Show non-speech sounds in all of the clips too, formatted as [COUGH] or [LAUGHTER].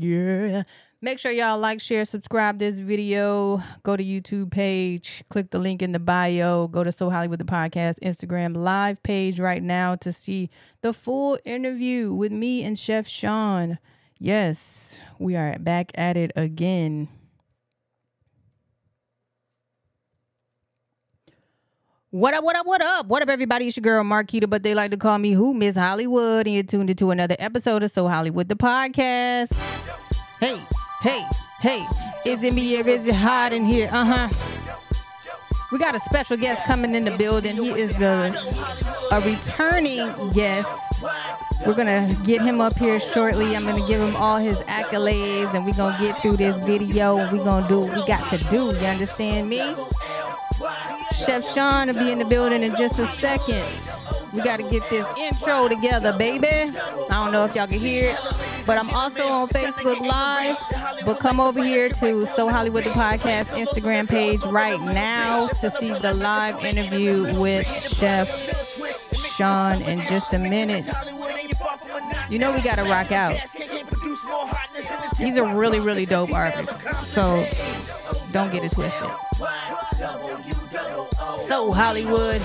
Yeah. Make sure y'all like, share, subscribe this video. Go to YouTube page, click the link in the bio. Go to So Hollywood the Podcast Instagram live page right now to see the full interview with me and Chef Sean. Yes, we are back at it again. What up, what up, what up? What up, everybody? It's your girl Marquita, but they like to call me who? Miss Hollywood. And you're tuned into another episode of So Hollywood the Podcast. Hey, hey, hey. Is it me or is it hot in here? Uh-huh. We got a special guest coming in the building. He is the a returning guest. We're gonna get him up here shortly. I'm gonna give him all his accolades and we're gonna get through this video we're gonna do what we got to do. You understand me? Chef Sean will be in the building in just a second. We got to get this intro together, baby. I don't know if y'all can hear it, but I'm also on Facebook Live. But come over here to So Hollywood the Podcast Instagram page right now to see the live interview with Chef Sean in just a minute. You know we got to rock out. He's a really, really dope artist. So don't get it twisted. So Hollywood.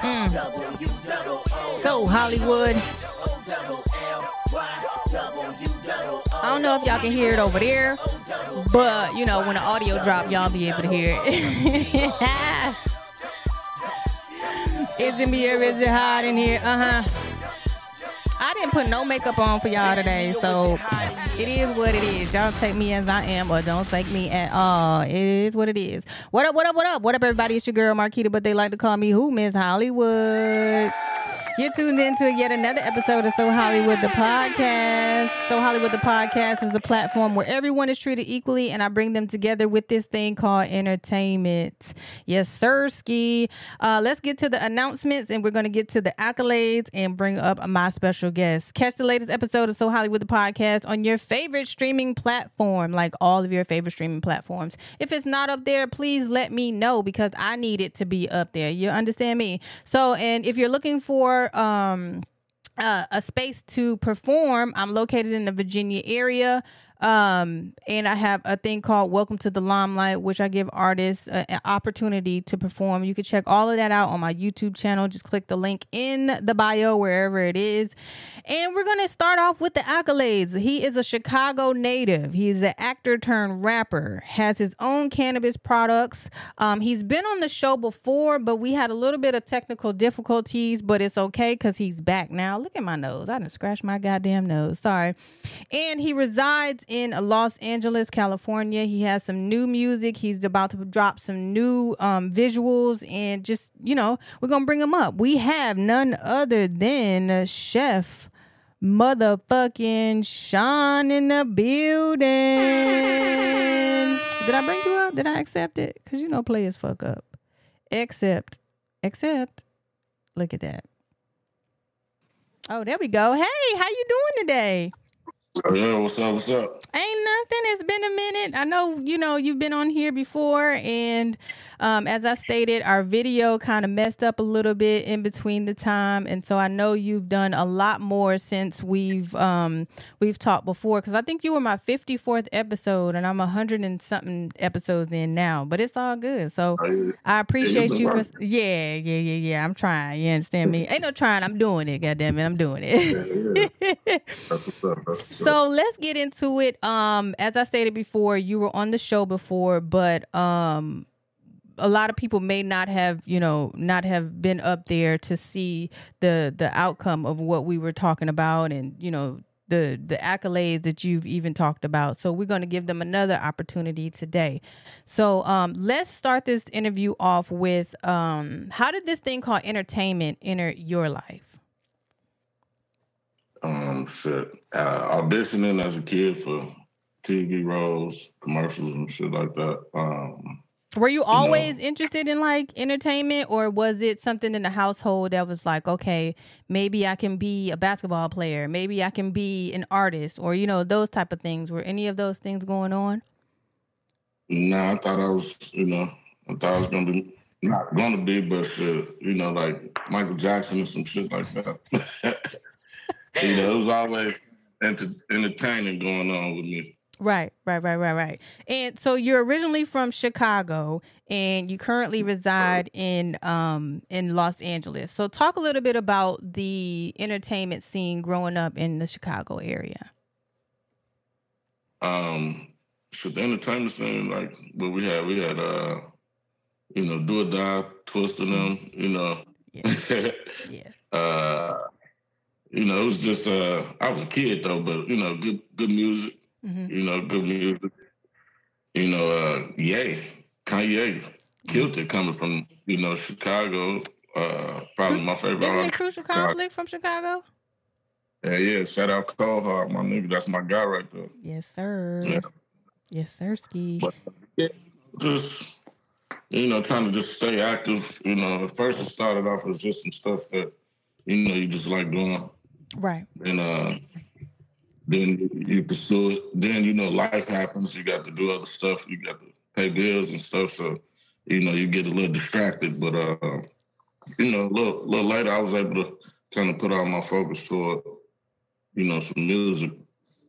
Mm. So Hollywood. I don't know if y'all can hear it over there, but you know when the audio drop, y'all be able to hear it. [LAUGHS] is it me or is it hot in here? Uh huh. I didn't put no makeup on for y'all today, so it is what it is. Y'all take me as I am, or don't take me at all. It is what it is. What up? What up? What up? What up, everybody? It's your girl Marquita, but they like to call me who? Miss Hollywood. You're tuned into yet another episode of So Hollywood the Podcast. So Hollywood the Podcast is a platform where everyone is treated equally, and I bring them together with this thing called entertainment. Yes, sir, ski. Uh, let's get to the announcements, and we're going to get to the accolades and bring up my special guest. Catch the latest episode of So Hollywood the Podcast on your favorite streaming platform, like all of your favorite streaming platforms. If it's not up there, please let me know because I need it to be up there. You understand me? So, and if you're looking for um uh, a space to perform. I'm located in the Virginia area. Um, and I have a thing called Welcome to the Limelight, which I give artists a, an opportunity to perform. You can check all of that out on my YouTube channel. Just click the link in the bio, wherever it is. And we're going to start off with the accolades. He is a Chicago native. He's an actor turned rapper, has his own cannabis products. Um, he's been on the show before, but we had a little bit of technical difficulties, but it's okay because he's back now. Look at my nose. I didn't scratch my goddamn nose. Sorry. And he resides in Los Angeles, California. He has some new music. He's about to drop some new um, visuals and just, you know, we're going to bring him up. We have none other than Chef motherfucking Sean in the building. [LAUGHS] Did I bring you up? Did I accept it? Because you know players fuck up. Accept. Accept. Look at that. Oh, there we go. Hey, how you doing today? Oh, yeah, what's up? What's up? Ain't nothing. It's been a minute. I know, you know, you've been on here before. And um, as I stated, our video kind of messed up a little bit in between the time. And so I know you've done a lot more since we've um, we've talked before. Because I think you were my 54th episode and I'm a hundred and something episodes in now. But it's all good. So I appreciate you for yeah, yeah, yeah, yeah. I'm trying. You understand me? Ain't no trying. I'm doing it. God damn it. I'm doing it. [LAUGHS] so let's get into it. Um, as I stated before, you were on the show before, but um a lot of people may not have you know not have been up there to see the the outcome of what we were talking about and you know the the accolades that you've even talked about. So we're going to give them another opportunity today. So um let's start this interview off with um how did this thing called entertainment enter your life Um, shit. Uh, auditioning as a kid for TV roles, commercials, and shit like that. Um, Were you always interested in like entertainment, or was it something in the household that was like, okay, maybe I can be a basketball player, maybe I can be an artist, or you know those type of things? Were any of those things going on? nah, I thought I was, you know, I thought I was gonna be not gonna be, but shit, you know, like Michael Jackson and some shit like that. [LAUGHS] you know, it was always enter- entertaining going on with me. Right, right, right, right, right. And so you're originally from Chicago and you currently reside in um in Los Angeles. So talk a little bit about the entertainment scene growing up in the Chicago area. Um so the entertainment scene, like what we had, we had uh you know, do or die, twisting them, you know. Yeah. [LAUGHS] yeah. Uh you know, it was just uh I was a kid though, but you know, good good music Mm-hmm. You know, good music. You know, uh, Ye, Kanye killed it coming from, you know, Chicago. Uh, probably my favorite. Isn't it Crucial Conflict from Chicago? Yeah, yeah. Shout out Coldhard, my nigga. That's my guy right there. Yes, sir. Yeah. Yes, sir, Ski. But, yeah, just you know, trying to just stay active. You know, at first it started off as just some stuff that you know you just like doing. Right. And uh then you pursue it. Then you know life happens. You got to do other stuff. You got to pay bills and stuff. So you know you get a little distracted. But uh, you know, a little, little later, I was able to kind of put all my focus toward you know some music.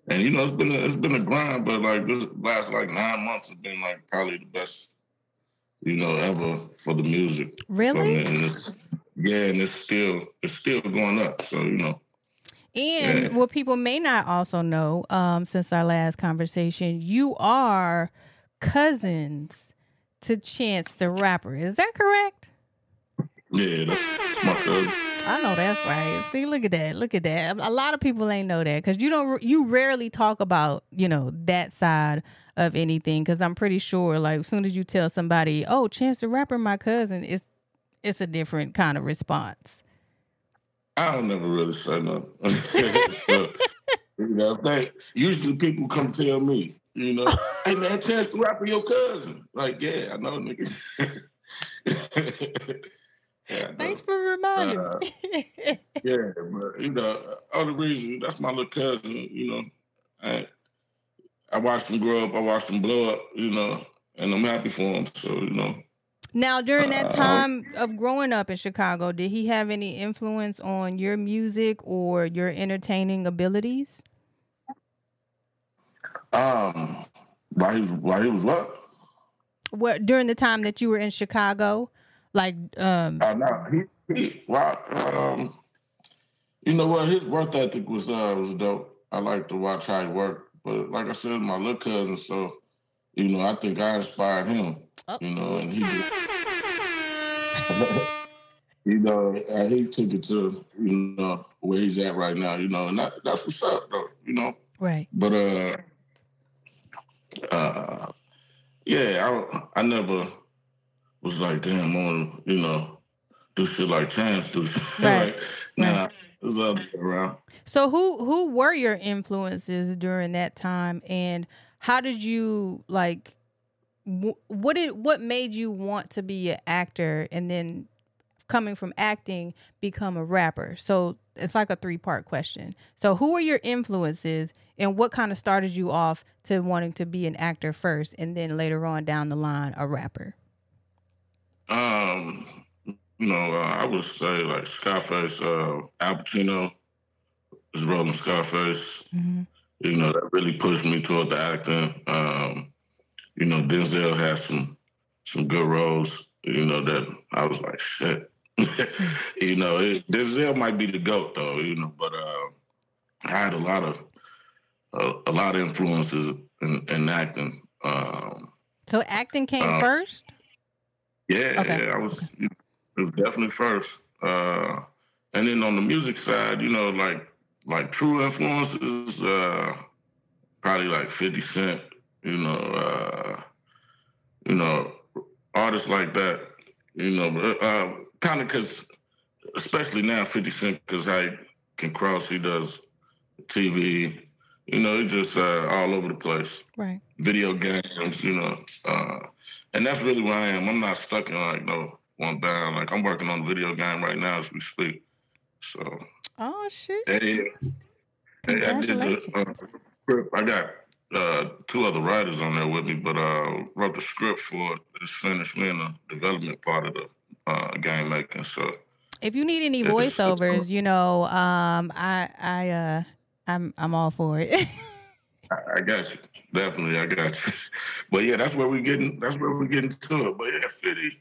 And you know it's been a, it's been a grind, but like this last like nine months has been like probably the best you know ever for the music. Really? and it's, yeah, and it's still it's still going up. So you know and what people may not also know, um, since our last conversation, you are cousins to Chance the Rapper. Is that correct? Yeah, that's my cousin. I know that's right. See, look at that. Look at that. A lot of people ain't know that because you don't. You rarely talk about you know that side of anything because I'm pretty sure like as soon as you tell somebody, "Oh, Chance the Rapper, my cousin," it's it's a different kind of response. I don't never really say nothing. [LAUGHS] [LAUGHS] so, you know, they usually people come tell me, you know, [LAUGHS] hey man, chance to rap with your cousin. Like, yeah, I know, nigga. yeah, Thanks for reminding uh, me. yeah, but you know, other reason that's my little cousin. You know, I I watched him grow up. I watched him blow up. You know, and I'm happy for him. So you know, now, during that uh, time of growing up in Chicago, did he have any influence on your music or your entertaining abilities? Um, why he was why he was what? What during the time that you were in Chicago, like um? Uh, no, he, he well, um, you know what? His work ethic was uh was dope. I like to watch how he worked, but like I said, my little cousin, so you know, I think I inspired him. Oh. You know, and he [LAUGHS] [LAUGHS] you know, and he took it to you know where he's at right now. You know, and that, that's what's up, though. You know, right? But uh, uh, yeah, I I never was like, damn, on you know, do shit like Chance do. [LAUGHS] Right. like, nah, it's other around. So who who were your influences during that time, and how did you like? What did what made you want to be an actor and then coming from acting become a rapper? So it's like a three part question. So who are your influences and what kind of started you off to wanting to be an actor first and then later on down the line a rapper? Um you know uh, i would say like scarface uh al pacino is rolling scarface. Mm-hmm. you know that really pushed me toward the acting. Um you know, Denzel had some some good roles. You know that I was like, shit. [LAUGHS] you know, it, Denzel might be the goat though. You know, but uh, I had a lot of uh, a lot of influences in, in acting. Um, so acting came uh, first. Yeah, okay. yeah, I was. It was definitely first. Uh, and then on the music side, you know, like like true influences, uh, probably like Fifty Cent, you know, uh, you know, artists like that, you know, uh, kind of because, especially now, 50 Cent, because I can cross, he does TV, you know, he's just uh, all over the place. Right. Video games, you know, uh, and that's really where I am. I'm not stuck in like no one band. Like I'm working on a video game right now as we speak. So. Oh shit. Hey, hey I did the. Uh, I got uh, two other writers on there with me, but uh, wrote the script for it. It's finished. Me in the development part of the uh, game making. So if you need any voiceovers, you know, um, I I uh, I'm I'm all for it. [LAUGHS] I, I got you. Definitely, I got you. [LAUGHS] But yeah, that's where we getting. That's where we getting to it. But yeah, Fitty,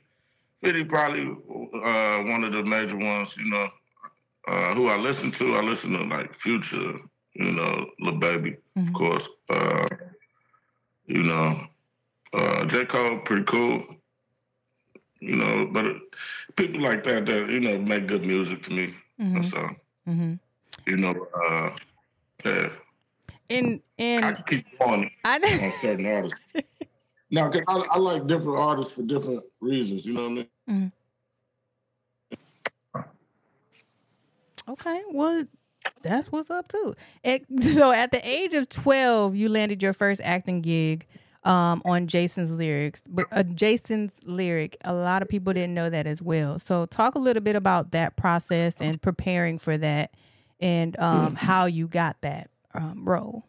Fitty probably uh, one of the major ones. You know, uh, who I listen to. I listen to like Future. You know, Lil Baby, mm-hmm. of course. Uh, you know, uh, J Cole, pretty cool. You know, but people like that that you know make good music to me. Mm-hmm. So, mm-hmm. you know, uh, yeah. In in I keep going [LAUGHS] I on certain artists. now, I, I, like different artists for different reasons. You know what I mean? Mm-hmm. Okay, well, that's what's up too. It, [LAUGHS] so, at the age of twelve, you landed your first acting gig um, on Jason's lyrics, but uh, Jason's lyric. A lot of people didn't know that as well. So, talk a little bit about that process and preparing for that, and um, how you got that um, role?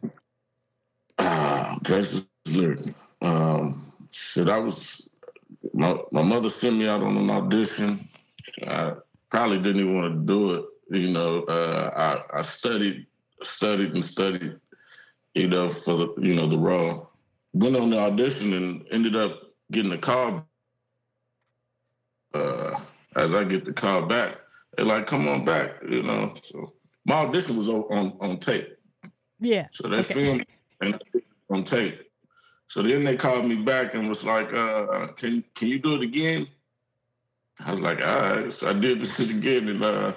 Uh, [CLEARS THROAT] Jason's lyric. Um, shit, I was my my mother sent me out on an audition. I probably didn't even want to do it. You know, uh, I I studied, studied and studied. You know, for the you know the role. Went on the audition and ended up getting a call. Uh, as I get the call back, they're like, "Come on back," you know. So my audition was on on tape. Yeah. So they okay. filmed and on tape. So then they called me back and was like, uh, "Can can you do it again?" I was like, "All right." So I did this [LAUGHS] again, and uh,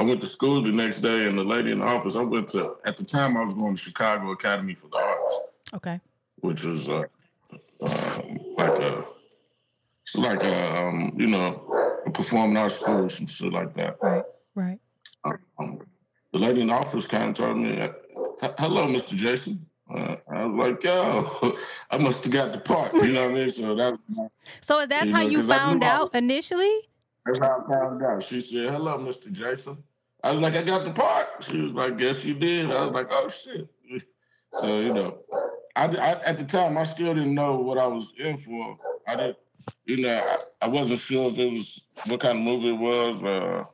I went to school the next day. And the lady in the office, I went to at the time I was going to Chicago Academy for the Arts. Okay. Which was uh, uh, like a, it's like a, um, you know, a performing arts school and shit like that. Right. Right. Um, the lady in the office kind of told me, hello, Mr. Jason. Uh, I was like, yo, [LAUGHS] I must have got the part. You know what I mean? So that. So that's you how know, you found out initially. That's how I found out. She said, "Hello, Mr. Jason." I was like, "I got the part." She was like, "Yes, you did." I was like, "Oh shit." So you know, I, I at the time I still didn't know what I was in for. I didn't, you know, I, I wasn't sure if it was what kind of movie it was. Uh,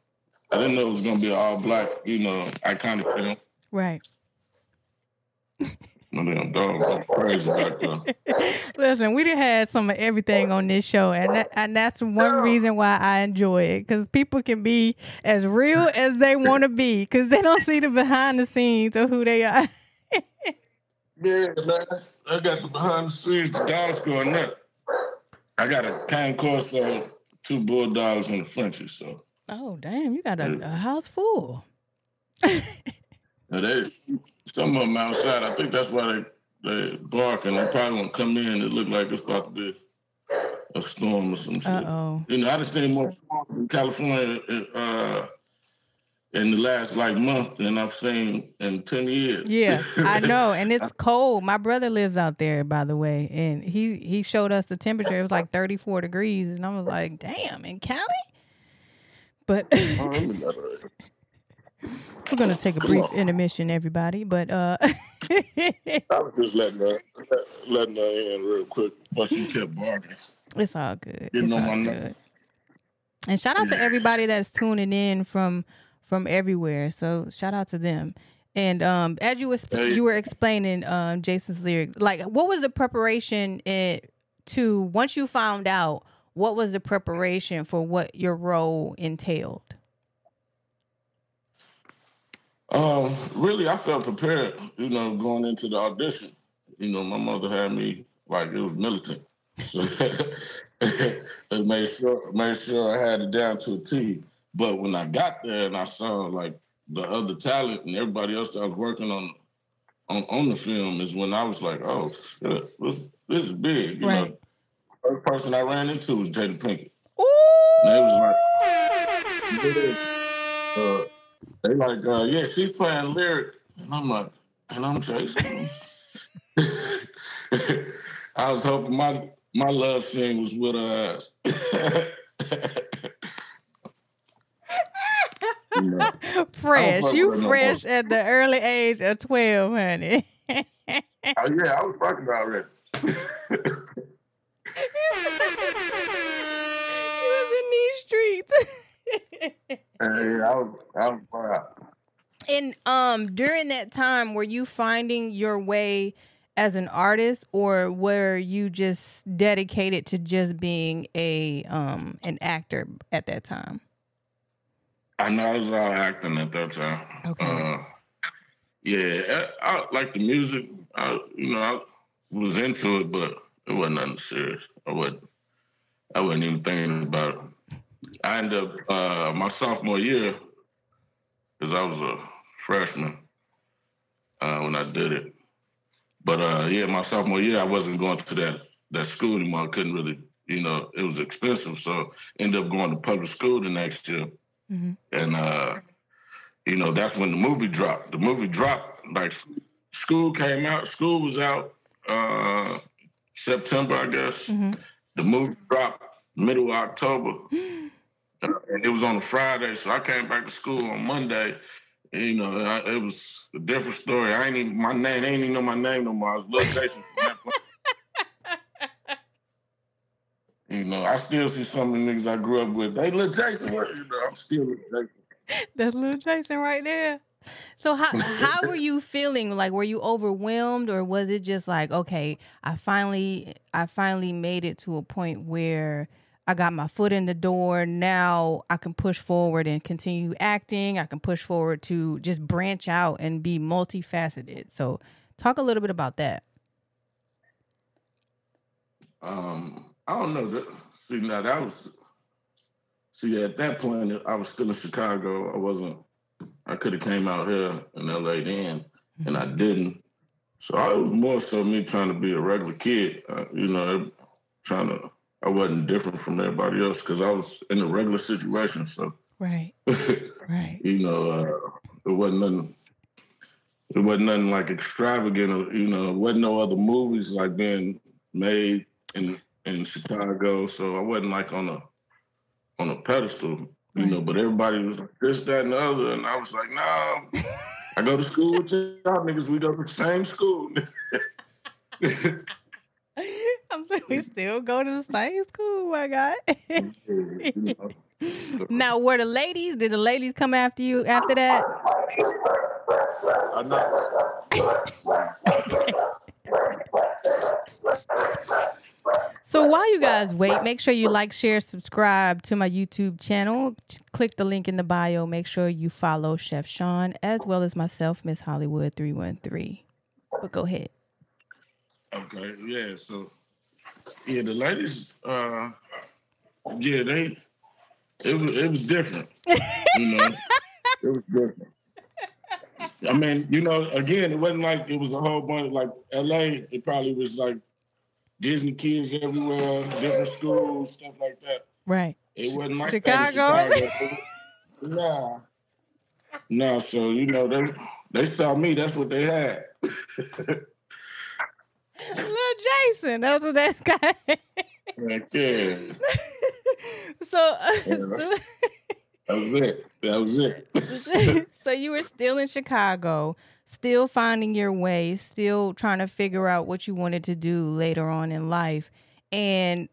I didn't know it was gonna be an all black, you know, iconic film. Right. [LAUGHS] My damn dog crazy there. [LAUGHS] Listen, we done had some of everything on this show, and that, and that's one reason why I enjoy it because people can be as real as they [LAUGHS] want to be because they don't see the behind the scenes of who they are. [LAUGHS] yeah, man. I got the behind the scenes. The dogs going nuts. I got a cane corso, two bulldogs, and a Frenchie. So. Oh damn! You got a, a house full. now they some of them outside. I think that's why they they barking. They probably won't come in. It look like it's about to be a storm or some shit. Uh-oh. You know, I just seen more storms in California uh, in the last like month than I've seen in ten years. Yeah, I [LAUGHS] know, and it's cold. My brother lives out there, by the way, and he he showed us the temperature. It was like thirty four degrees, and I was like, "Damn, in Cali." But oh, we're gonna take a brief intermission, everybody. But uh, [LAUGHS] I was just letting her, letting her in real quick, but she kept barking. It's all good. it's all good. And shout out yeah. to everybody that's tuning in from from everywhere. So shout out to them. And um, as you was hey. you were explaining um, Jason's lyrics, like what was the preparation it, to once you found out? What was the preparation for what your role entailed? Um, really, I felt prepared. You know, going into the audition. You know, my mother had me like it was militant. So [LAUGHS] it made sure made sure I had it down to a T. But when I got there and I saw like the other talent and everybody else that I was working on on, on the film is when I was like, oh shit, this, this is big. You right. know, first person I ran into was Jada Pinkett. Ooh. And it was like, uh, they like, uh, yeah, she's playing lyric. And I'm like, and I'm Jason. [LAUGHS] I was hoping my my love thing was with us. [LAUGHS] fresh. You fresh at the early age of 12, honey. yeah, I was fucking already. [LAUGHS] you was in these streets. Yeah, I was, I was far And um, during that time, were you finding your way as an artist, or were you just dedicated to just being a um an actor at that time? I know I was all acting at that time. Okay. Uh, yeah, I, I like the music. I, you know, I was into it, but it wasn't nothing serious. I wasn't. I wasn't even thinking about it. I ended up uh, my sophomore year because I was a freshman uh, when I did it. But uh, yeah, my sophomore year, I wasn't going to that that school anymore. I couldn't really, you know, it was expensive, so ended up going to public school the next year. Mm-hmm. And uh, you know, that's when the movie dropped. The movie dropped like school came out. School was out uh, September, I guess. Mm-hmm. The movie dropped middle of October. [GASPS] [LAUGHS] Uh, and it was on a Friday, so I came back to school on Monday. And, you know, I, it was a different story. I ain't even my name. They ain't even know my name no more. I was Lil Jason. [LAUGHS] you know, I still see some of the niggas I grew up with. They Lil Jason. You know, I'm still Lil Jason. [LAUGHS] That's Lil Jason right there. So how how were you feeling? Like were you overwhelmed or was it just like, okay, I finally I finally made it to a point where I got my foot in the door. Now I can push forward and continue acting. I can push forward to just branch out and be multifaceted. So talk a little bit about that. Um, I don't know. See, now that was see at that point I was still in Chicago. I wasn't I could have came out here in LA then, mm-hmm. and I mm-hmm. didn't. So I was more so me trying to be a regular kid. Uh, you know, trying to. I wasn't different from everybody else because I was in a regular situation. So right, [LAUGHS] right. You know, uh, it wasn't nothing. It wasn't nothing like extravagant. Or, you know, wasn't no other movies like being made in in Chicago. So I wasn't like on a on a pedestal. You know, but everybody was like this, that, and the other, and I was like, nah. I go to school with y'all niggas. We go to the same school. [LAUGHS] [LAUGHS] We still go to the same school, my God. [LAUGHS] now, [LAUGHS] were the ladies? Did the ladies come after you after that? I'm not. So while you guys wait, make sure you like, share, subscribe to my YouTube channel. Click the link in the bio. Make sure you follow Chef Sean as well as myself, Miss Hollywood 313. But go ahead. Okay, yeah, so yeah, the ladies uh yeah, they it was it was different. you know. It was different. I mean, you know, again, it wasn't like it was a whole bunch of like LA, it probably was like Disney kids everywhere, different schools, stuff like that. Right. It wasn't like Chicago. Chicago. [LAUGHS] nah. No, so you know they they saw me. That's what they had. [LAUGHS] Jason, that's what that guy. Right there. [LAUGHS] so, uh, yeah, so that was it. That was it. [LAUGHS] so you were still in Chicago still finding your way, still trying to figure out what you wanted to do later on in life. And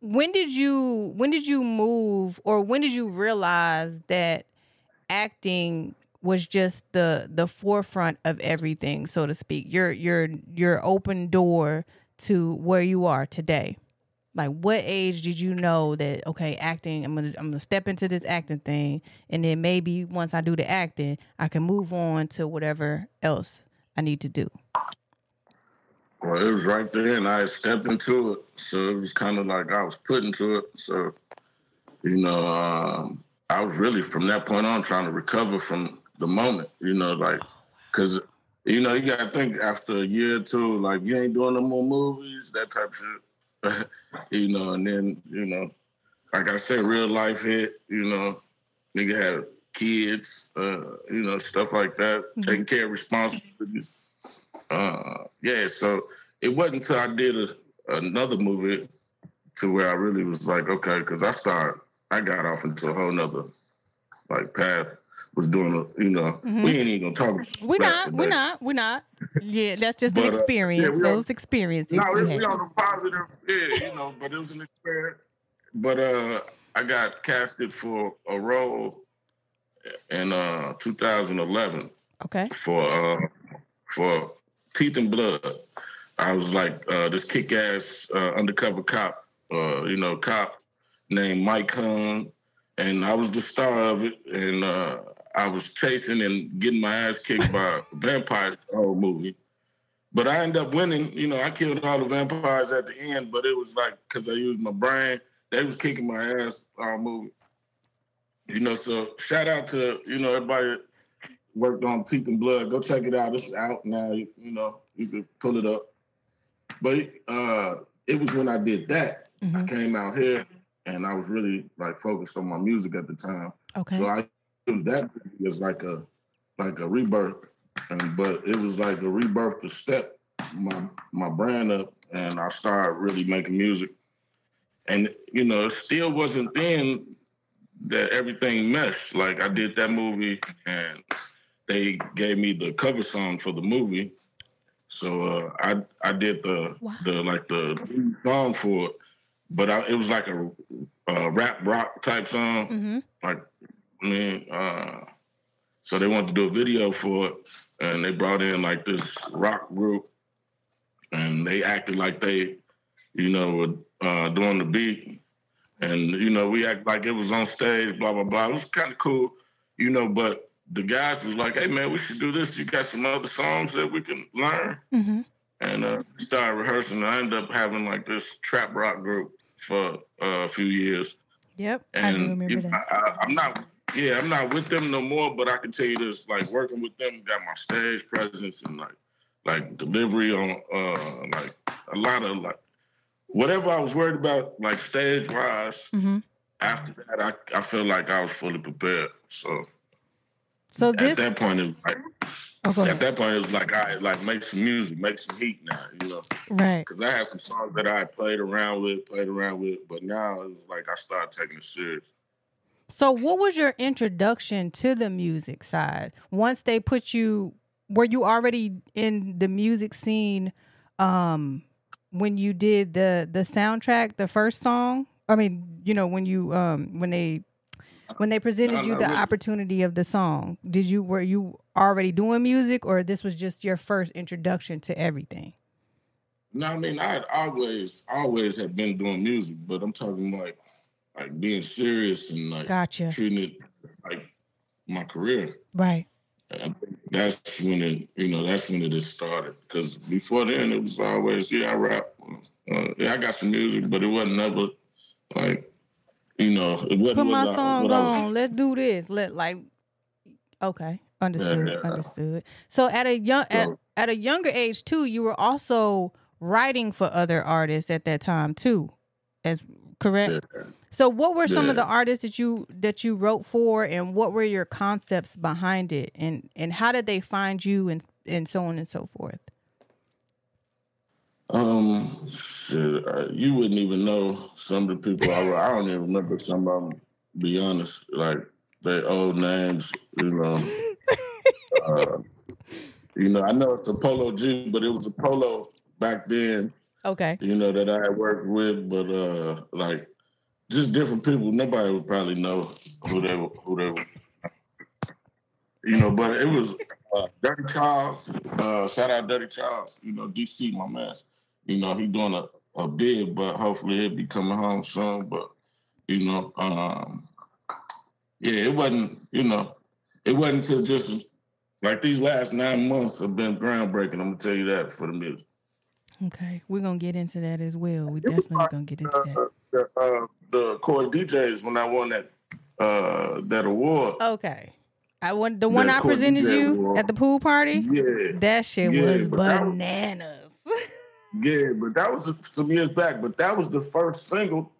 when did you when did you move or when did you realize that acting was just the the forefront of everything, so to speak? Your your your open door to where you are today. Like what age did you know that okay acting i'm gonna i'm gonna step into this acting thing and then maybe once i do the acting i can move on to whatever else i need to do? Well it was right there and i stepped into it. So it was kind of like i was put into it. So you know um, i was really from that point on trying to recover from the moment you know like because you know you gotta think after a year or two like you ain't doing no more movies that type of shit [LAUGHS] you know, and then, you know, like I said, real life hit, you know, nigga had kids, uh, you know, stuff like that, mm-hmm. taking care of responsibilities. Uh, yeah, so it wasn't until I did a, another movie to where I really was like, okay, because I started, I got off into a whole nother like path. Was doing, a, you know, mm-hmm. we ain't even gonna talk. We're not. We're not. We're not. Yeah, that's just but, an experience. Uh, yeah, Those on, experiences. No, we, we on the positive. Yeah, you know, but it was an experience. But uh, I got casted for a role in uh 2011. Okay. For uh for Teeth and Blood. I was like uh, this kick-ass uh, undercover cop, uh, you know, cop named Mike Hung, and I was the star of it. And uh, I was chasing and getting my ass kicked by [LAUGHS] vampires the whole movie. But I ended up winning. You know, I killed all the vampires at the end, but it was like because I used my brain. They was kicking my ass all movie. You know, so shout out to you know everybody worked on Teeth and Blood. Go check it out. It's out now. You, you know, you can pull it up. But uh, it was when I did that. Mm-hmm. I came out here and I was really like focused on my music at the time. Okay. So I that as like a like a rebirth, and but it was like a rebirth to step my my brand up, and I started really making music. And you know, it still wasn't then that everything meshed. Like I did that movie, and they gave me the cover song for the movie. So uh, I I did the wow. the like the song for it, but I, it was like a, a, rap rock type song. Mm-hmm. Like I mean, uh, so they wanted to do a video for it, and they brought in like this rock group, and they acted like they, you know, were uh, doing the beat, and you know we act like it was on stage, blah blah blah. It was kind of cool, you know, but the guys was like, "Hey man, we should do this. You got some other songs that we can learn?" Mm-hmm. And uh, started rehearsing. I ended up having like this trap rock group for uh, a few years. Yep, and I remember that. I, am not, yeah, I'm not with them no more. But I can tell you this: like working with them, got my stage presence and like, like delivery on, uh, like a lot of like, whatever I was worried about, like stage wise. Mm-hmm. After that, I I feel like I was fully prepared. So so this, at that point, it's like oh, at that point it was like I like make some music, make some heat now, you know. Right. Because I had some songs that I played around with, played around with, but now it's like I started taking it serious. So, what was your introduction to the music side? Once they put you, were you already in the music scene um, when you did the the soundtrack, the first song? I mean, you know, when you um, when they when they presented you the opportunity of the song did you were you already doing music or this was just your first introduction to everything no i mean i always always have been doing music but i'm talking like like being serious and like gotcha treating it like my career right that's when it you know that's when it started because before then it was always yeah i rap uh, yeah i got some music but it wasn't never like you know, it wasn't. put my song on. Was, Let's do this. Let like, okay, understood, yeah, yeah. understood. So at a young so, at, at a younger age too, you were also writing for other artists at that time too, as correct. Yeah. So what were some of the artists that you that you wrote for, and what were your concepts behind it, and and how did they find you, and and so on and so forth. Um, shit, uh, you wouldn't even know some of the people I, I don't even remember some of them. Be honest, like their old names, you know. [LAUGHS] uh, you know, I know it's a Polo G, but it was a Polo back then. Okay. You know that I worked with, but uh, like just different people. Nobody would probably know who they were, who they were. You know, but it was uh, Dirty Charles. Uh, shout out Dirty Charles. You know, DC, my man you know, he doing a, a bid, but hopefully he'll be coming home soon. But, you know, um, yeah, it wasn't, you know, it wasn't until just like these last nine months have been groundbreaking. I'm gonna tell you that for the music. Okay, we're gonna get into that as well. We're definitely gonna get into uh, that. The, uh, the Core DJs when I won that uh, that award. Okay. I won the one I presented you award. at the pool party. Yeah, that shit yeah, was bananas. [LAUGHS] Yeah, but that was some years back. But that was the first single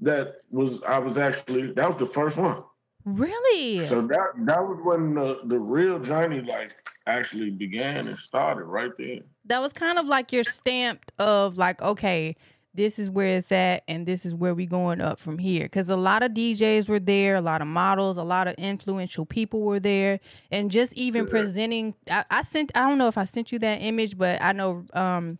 that was I was actually that was the first one. Really? So that that was when the the real journey like actually began and started right there. That was kind of like your stamped of like okay, this is where it's at and this is where we going up from here. Because a lot of djs were there a lot of models a lot of influential people were there. And just even presenting I, I, sent i don't know if i sent you that image but i know um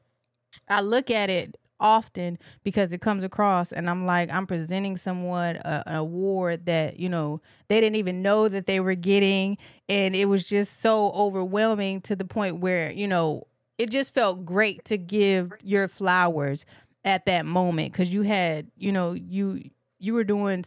i look at it often because it comes across and i'm like i'm presenting someone a, an award that you know they didn't even know that they were getting. And it was just so overwhelming to the point where you know it just felt great to give your flowers at that moment because you had you know you you were doing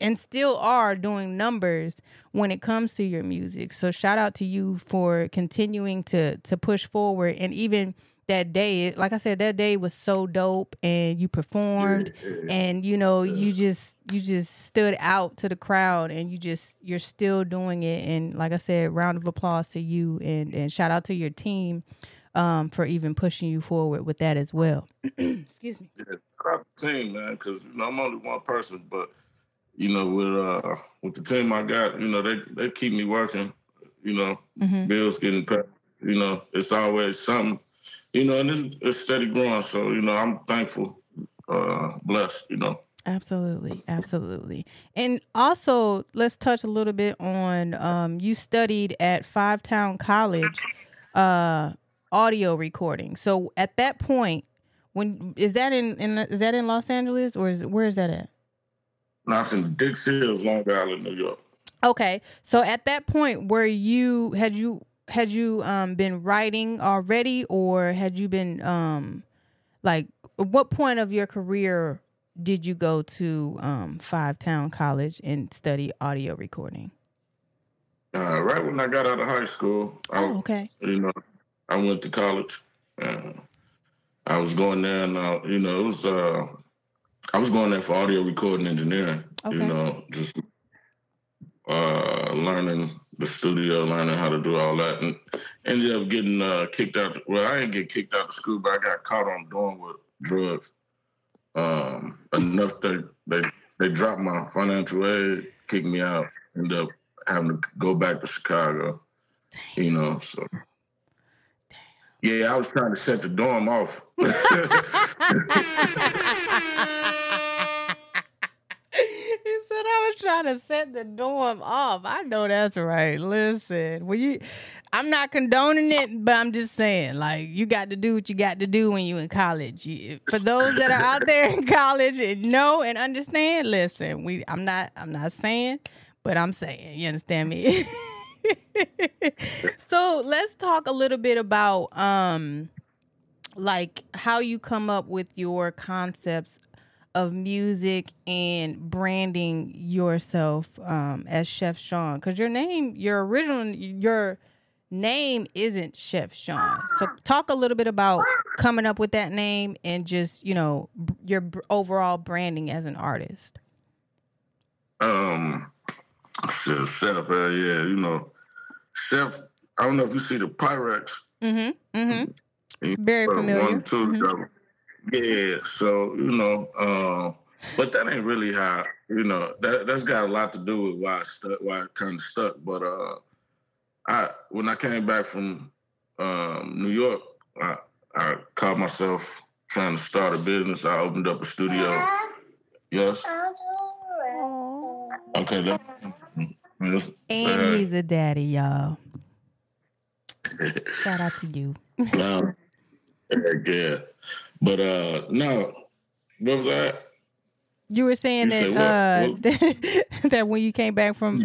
and still are doing numbers when it comes to your music. So shout out to you for continuing to to push forward. And even that day like i said that day was so dope and you performed and you know you just you just stood out to the crowd and you just you're still doing it. And like i said round of applause to you and and shout out to your team um, for even pushing you forward with that as well. [CLEARS THROAT] Excuse me. Yeah, proud team, man, because you know I'm only one person, but you know with uh with the team I got, you know they they keep me working. You know, mm-hmm. bills getting paid. You know, it's always something. You know, and it's, it's steady growing. So you know, I'm thankful, uh, blessed. You know. Absolutely, absolutely. And also, let's touch a little bit on um, you studied at Five Towns College. Uh, audio recording. So at that point, when is that in, in is that in Los Angeles or is where is that at? Not in Dix Hills, Long Island, New York. Okay, so at that point, where you had you had you um been writing already, or had you been um like what point of your career did you go to um Five Towns College and study audio recording? Uh, right when I got out of high school. Oh, okay. You know, I went to college. Uh, I was going there, and uh, you know, it was uh, I was going there for audio recording engineering. Okay. You know, just uh, learning the studio, learning how to do all that, and ended up getting uh, kicked out. Well, I didn't get kicked out of school, but I got caught on doing with drugs. Um, enough that they they dropped my financial aid, kicked me out, ended up having to go back to Chicago. You know, so yeah, I was trying to set the dorm off. [LAUGHS] he said I was trying to set the dorm off. I know that's right. Listen, when you I'm not condoning it, but I'm just saying, like, you got to do what you got to do when you in college. You, for those that are out there [LAUGHS] in college and know and understand, listen, we I'm not I'm not saying, but I'm saying, you understand me? [LAUGHS] [LAUGHS] so let's talk a little bit about um like how you come up with your concepts of music and branding yourself um as Chef Sean because your name your original your name isn't Chef Sean. So talk a little bit about coming up with that name and just, you know, your overall branding as an artist. Um Chef, uh, yeah, you know, Chef. I don't know if you see the Pyrex. Mm-hmm. Mm-hmm. Very familiar. One, 2 mm-hmm. Yeah. So you know, uh, but that ain't really how you know that that's got a lot to do with why I stuck, why I kind of stuck. But uh, I when I came back from um, New York, I, I caught myself trying to start a business. I opened up a studio. Yes. Okay. And he's a daddy, y'all. [LAUGHS] Shout out to you. no, yeah, but uh, no, what was that? You were saying you that uh, what? [LAUGHS] that when you came back from.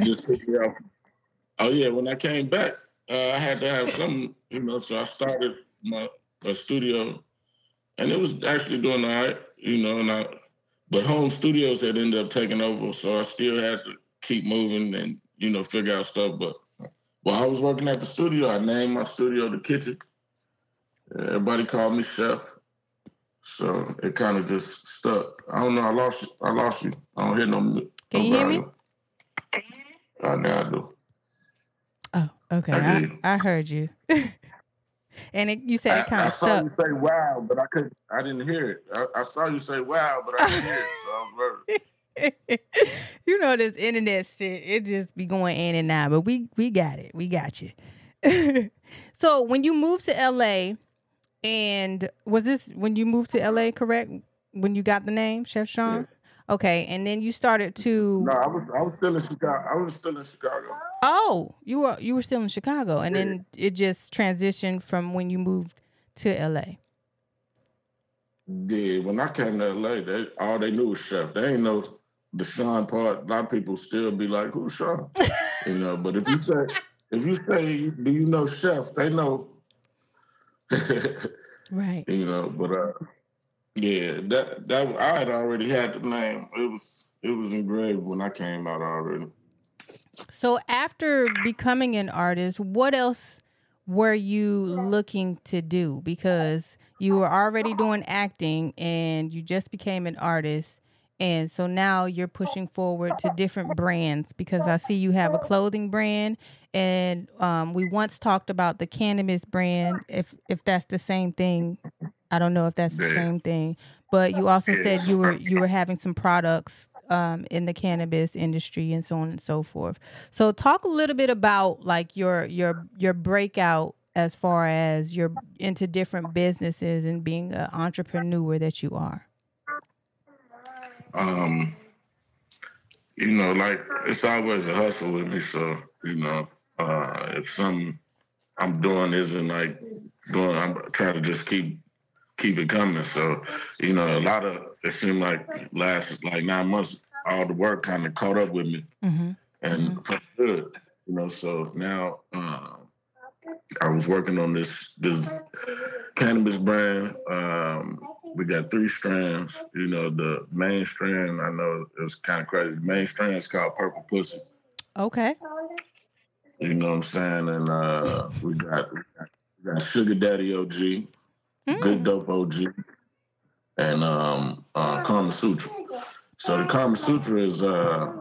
Oh yeah, when I came back, uh, I had to have some, you know. So I started my a studio, and it was actually doing all right, you know. And I, but home studios had ended up taking over, so I still had to keep moving and you know, figure out stuff. But while I was working at the studio, I named my studio the kitchen. Everybody called me chef. So it kind of just stuck. I don't know. I lost. You. I lost you. I don't hear no. Can no you hear me? Uh, now I do. Oh, okay. I, I, I heard you. [LAUGHS] and it, you said it kind of stuck. I saw you say "wow," but I couldn't. I didn't hear it. I, I saw you say "wow," but I didn't hear it. So I. [LAUGHS] [LAUGHS] you know this internet shit, it just be going in and out, but we we got it. We got you. [LAUGHS] so when you moved to LA And was this when you moved to LA? Correct? When you got the name, Chef Sean? Yeah. Okay, and then you started to. No, I was I was still in Chicago. I was still in Chicago. Oh, you were you were still in Chicago, and yeah. then it just transitioned from when you moved to LA. Yeah, when I came to LA, they all they knew was Chef. They ain't know the Sean part. A lot of people still be like, "Who's Sean?" you know. But if you say if you say, "Do you know Chef?" They know. right. [LAUGHS] You know, but uh, yeah, that that I had already had the name. It was it was engraved when I came out already. So after becoming an artist, what else were you looking to do? Because you were already doing acting and you just became an artist. And so now you're pushing forward to different brands because I see you have a clothing brand, and um, we once talked about the cannabis brand. If if that's the same thing, I don't know if that's the same thing. But you also said you were you were having some products um, in the cannabis industry and so on and so forth. So talk a little bit about like your your your breakout as far as you're into different businesses and being an entrepreneur that you are. Um, you know, like it's always a hustle with me. So you know, uh, if something I'm doing isn't like doing, I'm trying to just keep keep it coming. So you know, a lot of it seemed like last like nine months, all the work kind of caught up with me, mm-hmm. and mm-hmm. good. You know, so now. Uh, I was working on this this cannabis brand. Um, we got three strands. You know, the main strand I know it's kind of crazy. The main strand is called Purple Pussy. Okay. You know what I'm saying? And uh, we got we got Sugar Daddy OG, mm. Good Dope OG, and um, uh, Kama Sutra. So the Kama Sutra is uh,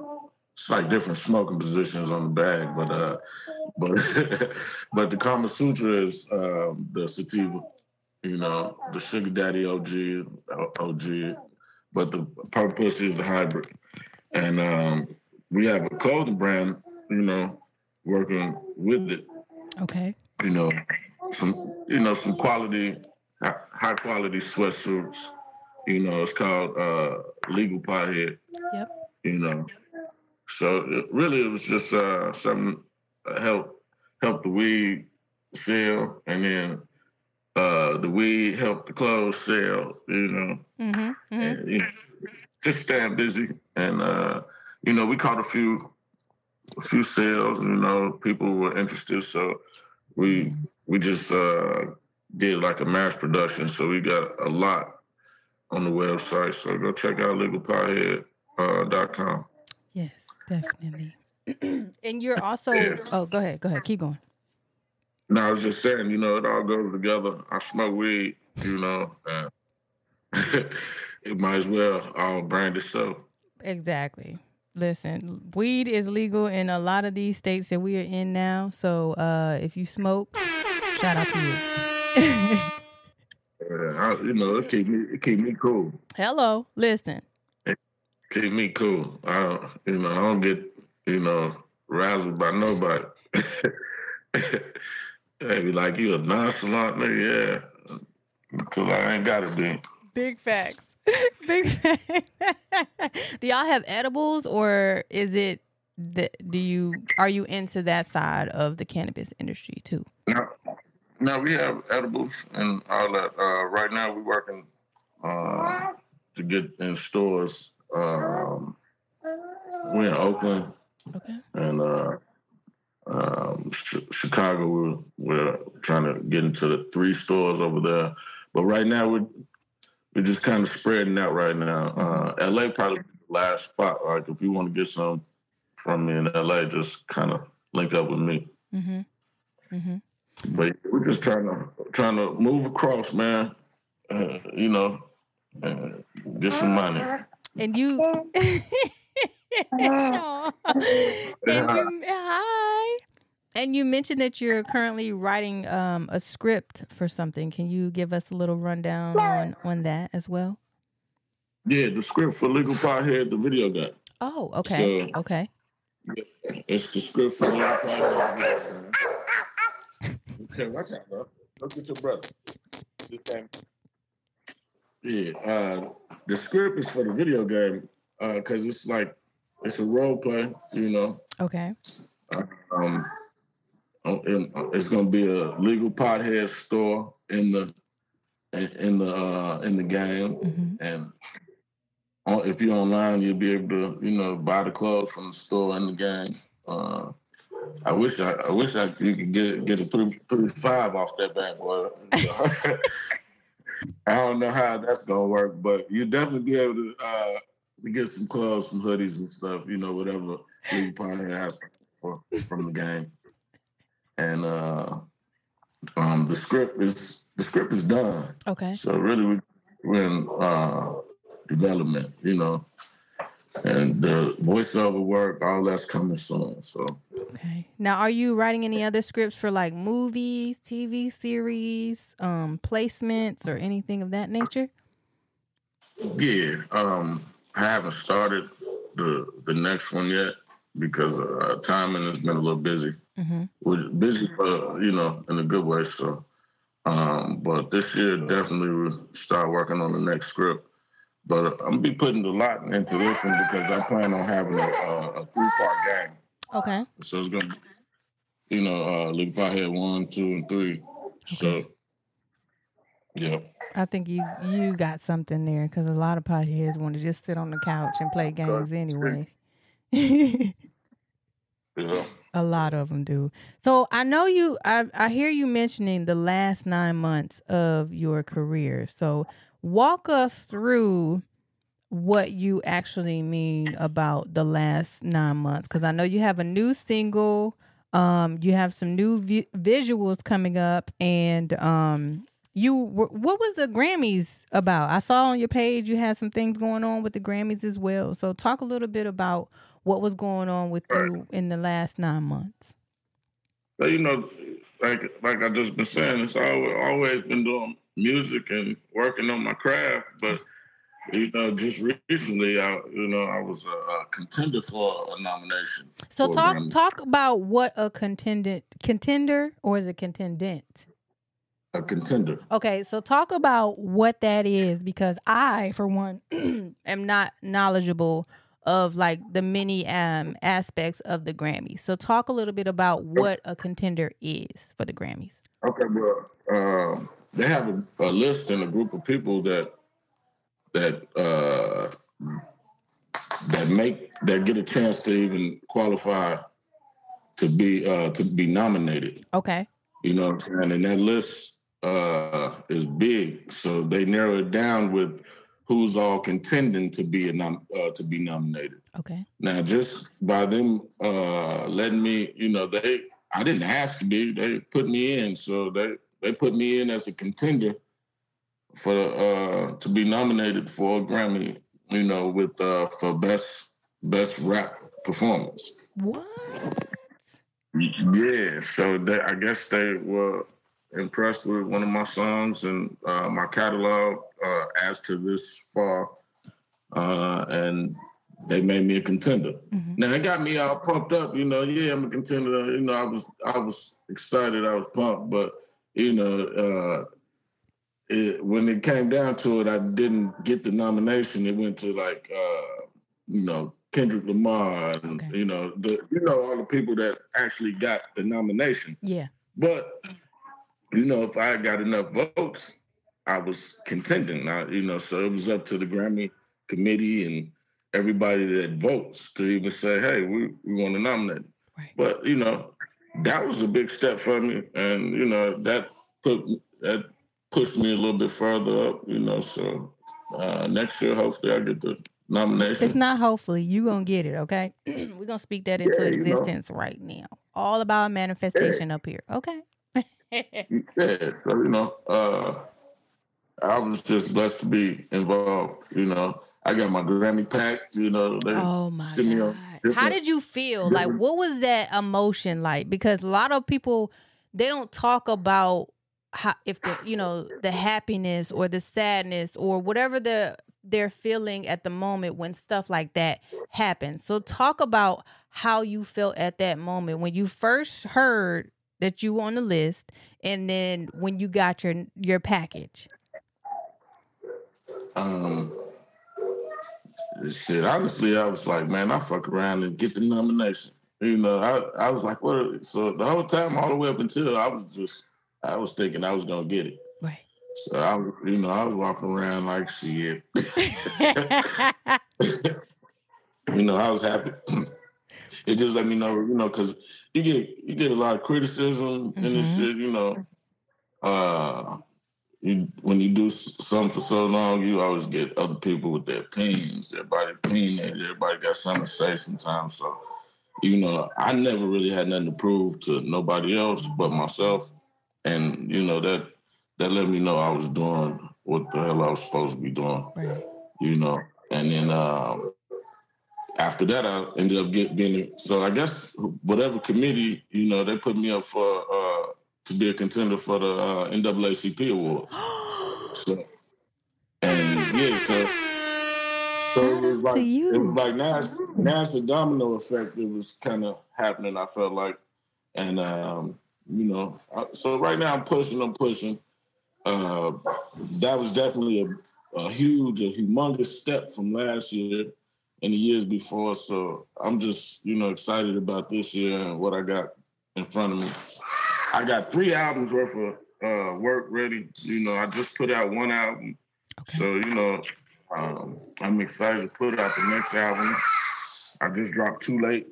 it's like different smoking positions on the bag, but uh, but [LAUGHS] but the Kama Sutra is um, the sativa, you know, the Sugar Daddy OG, OG, but the Purpose is the hybrid, and um, we have a clothing brand, you know, working with it. Okay. You know, some you know some quality, high quality sweatsuits. You know, it's called uh, Legal Pothead. Yep. You know, so it, really, it was just uh, something help help the weed sell, and then uh, the weed help the clothes sell. You know, mm-hmm, mm-hmm. And, you know just staying busy, and uh, you know, we caught a few a few sales. You know, people were interested, so we we just uh, did like a mass production. So we got a lot on the website. So go check out legalpothead.com. Uh, dot com. yes. Definitely. [CLEARS THROAT] and you're also yeah. oh go ahead, go ahead, keep going. No, I was just saying, you know, it all goes together. I smoke weed, you know, and [LAUGHS] it might as well all brand itself. Exactly. Listen, weed is legal in a lot of these states that we are in now. So uh, if you smoke, shout out to you. [LAUGHS] yeah, I, you know, it keep me it keep me cool. Hello, listen keep me cool. I don't, you know, I don't get, you know, razzled by nobody. [LAUGHS] they be like, you a nonchalant nigga, yeah. Until I ain't got it then. Big facts. [LAUGHS] Big facts. do y'all have edibles or is it the, do you are you into that side of the cannabis industry too? No, no, we have edibles and all that. Uh, right now, we're working uh, to get in stores um, we're in Oakland. Okay. And uh, um, sh- Chicago, we're, we're trying to get into the three stores over there. But right now, we're we're just kind of spreading out right now. Uh. LA probably the last spot. Like if you want to get some from me in LA, just kind of link up with me. Mm-hmm. Mm-hmm. But we're just trying to trying to move across, man. Uh, you know, get some money and you [LAUGHS] [LAUGHS] and you hi. And you mentioned that you're currently writing um, a script for something. Can you give us a little rundown on on that as well? Yeah the script for legal pothead the video game oh okay so, okay. it's the script for legal pothead. Okay watch out bro. Look at your brother. Yeah, uh, the script is for the video game because uh, it's like it's a role play, you know. Okay. Um, it's gonna be a legal pothead store in the in the uh, in the game, mm-hmm. and if you're online, you'll be able to you know buy the clothes from the store in the game. Uh, I wish I, I wish I you could get get a three three five off that bad boy. [LAUGHS] I don't know how that's gonna work, but you definitely be able to uh, get some clothes, some hoodies and stuff. You know, whatever you probably has from the game. And uh, um, the script is the script is done. Okay. So really, we, we're in uh, development. You know, and the voiceover work, all that's coming soon. So okay. Now, are you writing any other scripts for like movies, TV series, um, placements, or anything of that nature? Yeah, um, I haven't started the the next one yet because uh, timing has been a little busy. Mm-hmm. We're busy for you know in a good way. So, um, but this year definitely we'll start working on the next script. But I'm gonna be putting a lot into this one because I plan on having a, a three part game. Okay. So it's gonna, be, you know, uh, Legal Pothead one, two, and three. Okay. So, yeah. I think you you got something there because a lot of potheads want to just sit on the couch and play games anyway. [LAUGHS] yeah. A lot of them do. So I know you. I I hear you mentioning the last nine months of your career. So walk us through what you actually mean about the last nine months because i know you have a new single um you have some new vi- visuals coming up and um you what was the grammys about i saw on your page you had some things going on with the grammys as well so talk a little bit about what was going on with you in the last nine months well you know like like i just been saying it's always, always been doing music and working on my craft. But you know, just recently, I you know I was a, a contender for a nomination. So talk talk about what a contender contender or is it contendant? A contender. Okay, so talk about what that is because I, for one, [CLEARS THROAT] am not knowledgeable of like the many um aspects of the Grammys. So talk a little bit about what a contender is for the Grammys. Okay, well, um, they have a, a, list and a group of people that that uh, that make that get a chance to even qualify to be uh, to be nominated. Okay. You know what I'm saying? And that list uh, is big, so they narrow it down with who's all contending to be a nom- uh, to be nominated. Okay. Now, just by them uh, letting me, you know, they I didn't ask to be. They put me in, so they they put me in as a contender for uh, to be nominated for a Grammy. You know, with uh, for best best rap performance. What? Yeah, so they, I guess they were impressed with one of my songs and uh, my catalog uh, as to this far, uh, and they made me a contender. Mm-hmm. Now it got me all pumped up. You know, yeah, I'm a contender. You know, I was I was excited. I was pumped, but you know, uh, it, when it came down to it, I didn't get the nomination. It went to like, uh, you know, Kendrick Lamar, and okay. you know, the you know all the people that actually got the nomination. Yeah. But you know, if I got enough votes, I was contending. I, you know, so it was up to the Grammy committee and everybody that votes to even say, "Hey, we we want to nominate." Right. But you know, that was a big step for me, and you know that put that pushed me a little bit further up. You know, so uh, next year hopefully I get the nomination. It's not hopefully you gonna get it. Okay, [CLEARS THROAT] we're gonna speak that into yeah, existence know. right now. All about manifestation yeah. up here. Okay. [LAUGHS] yeah, so you know, uh, I was just blessed to be involved. You know, I got my Grammy pack. You know, they oh my god how did you feel? Like, what was that emotion like? Because a lot of people they don't talk about how if the you know the happiness or the sadness or whatever the they're feeling at the moment when stuff like that happens. So talk about how you felt at that moment when you first heard that you on the list, and then when you got your your package? Um, shit. Honestly, I was like, man, I fuck around and get the nomination. You know, I I was like, what? So the whole time, all the way up until I was just, I was thinking I was gonna get it. Right. So I, you know, I was walking around like shit. [LAUGHS] [LAUGHS] you know, I was happy. [CLEARS THROAT] it just let me know, you know, because you get you get a lot of criticism mm-hmm. and this shit, you know. Uh, you when you do something for so long, you always get other people with their opinions. Everybody opinionated. Everybody got something to say sometimes. So, you know, I never really had nothing to prove to nobody else but myself, and you know that that let me know I was doing what the hell I was supposed to be doing. Right. You know, and then um, after that, I ended up getting being so I guess whatever committee you know they put me up for uh, to be a contender for the uh, NAACP awards. [GASPS] so, and yeah, so. So it was like it was like now it's, now it's a domino effect. It was kind of happening. I felt like, and um, you know, I, so right now I'm pushing. I'm pushing. Uh, that was definitely a, a huge, a humongous step from last year and the years before. So I'm just, you know, excited about this year and what I got in front of me. I got three albums worth of uh, work ready. You know, I just put out one album. Okay. So, you know, um, I'm excited to put out the next album. I just dropped Too Late.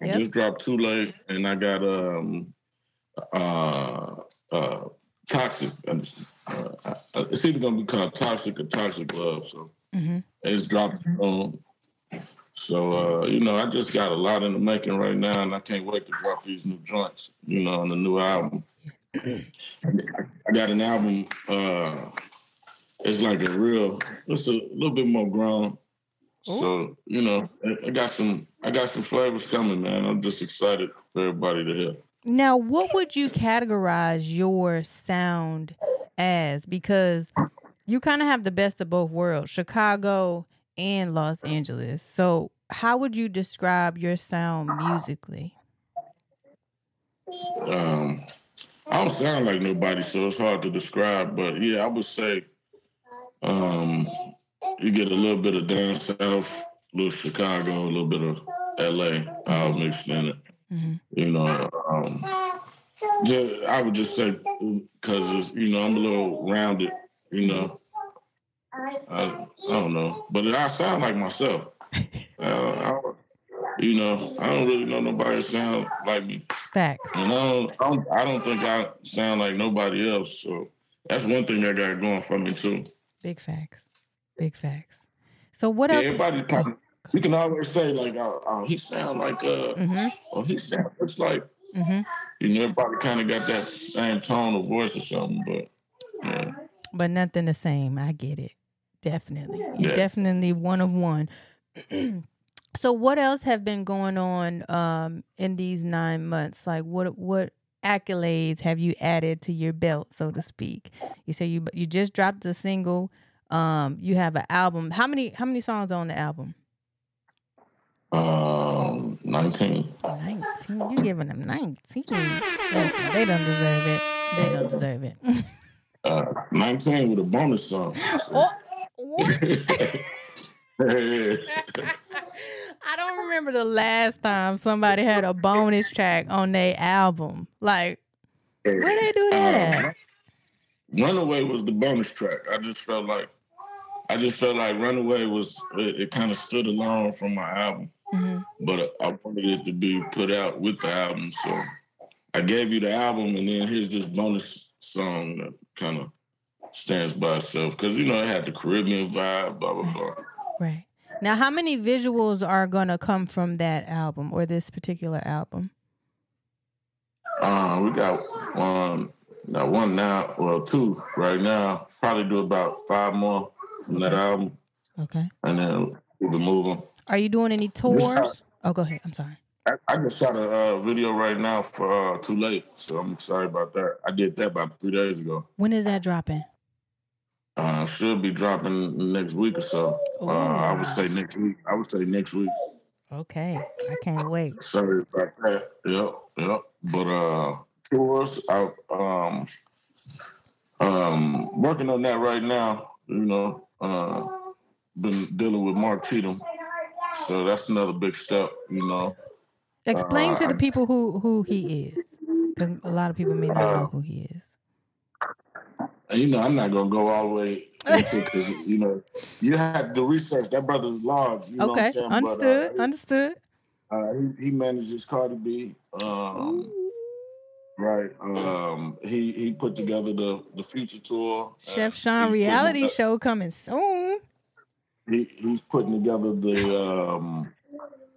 Yep. I just dropped Too Late, and I got um, uh, uh, Toxic. Uh, it's either gonna be called Toxic or Toxic Love. So Mm-hmm. It's dropping soon. So uh, you know, I just got a lot in the making right now, and I can't wait to drop these new joints. You know, on the new album. I got an album. Uh, it's like a real. It's a little bit more grown. Ooh. So you know, I got some. I got some flavors coming, man. I'm just excited for everybody to hear. Now, what would you categorize your sound as? Because you kind of have the best of both worlds, Chicago and Los Angeles. So, how would you describe your sound musically? Um, I don't sound like nobody, so it's hard to describe. But yeah, I would say um, you get a little bit of down south, a little Chicago, a little bit of LA all mixed in it. Mm-hmm. You know, um, just, I would just say because you know I'm a little rounded. You know, I, I don't know, but I sound like myself. Uh, I, you know, I don't really know nobody sound like me. Facts. And I don't, I don't, I don't think I sound like nobody else. So that's one thing I got going for me too. Big facts. Big facts. So what else? Everybody, kind of, you can always say like, oh, oh he sound like, uh, mm-hmm. or he sound looks like. Mm-hmm. You know, everybody kind of got that same tone of voice or something, but yeah. But nothing the same. I get it. Definitely. Yeah. You're definitely one of one. [CLEARS THROAT] so what else have been going on um in these 9 months? Like what what accolades have you added to your belt, so to speak? You say you you just dropped the single. Um you have an album. How many how many songs on the album? Um 19. 19. You giving them 19. Listen, they don't deserve it. They don't deserve it. [LAUGHS] uh 19 with a bonus song. Oh. [LAUGHS] I don't remember the last time somebody had a bonus track on their album. Like, where they do that uh, Runaway was the bonus track. I just felt like, I just felt like Runaway was it, it kind of stood alone from my album, mm-hmm. but I wanted it to be put out with the album. So I gave you the album, and then here's this bonus song kind of stands by itself because you know it had the Caribbean vibe, blah blah blah. Right. Now, how many visuals are gonna come from that album or this particular album? Uh, we got one, got one now, well, two right now. Probably do about five more from okay. that album. Okay. And then we'll be moving. Are you doing any tours? Oh, go ahead. I'm sorry. I, I just shot a uh, video right now for uh, Too Late, so I'm excited about that. I did that about three days ago. When is that dropping? Uh, should be dropping next week or so. Uh, I would say next week. I would say next week. Okay, I can't wait. Sorry about that. Yep, yep. But uh, tours, I um um working on that right now. You know, uh, been dealing with Mark Cheatham, so that's another big step. You know. Explain uh, to the people who who he is, because a lot of people may not uh, know who he is. You know, I'm not gonna go all the way because you know you had to research that brother's large. You know okay, understood, but, uh, understood. Uh, he, he manages Cardi B. Um, right. Um, he he put together the the future tour. Chef Sean reality show coming soon. He he's putting together the um,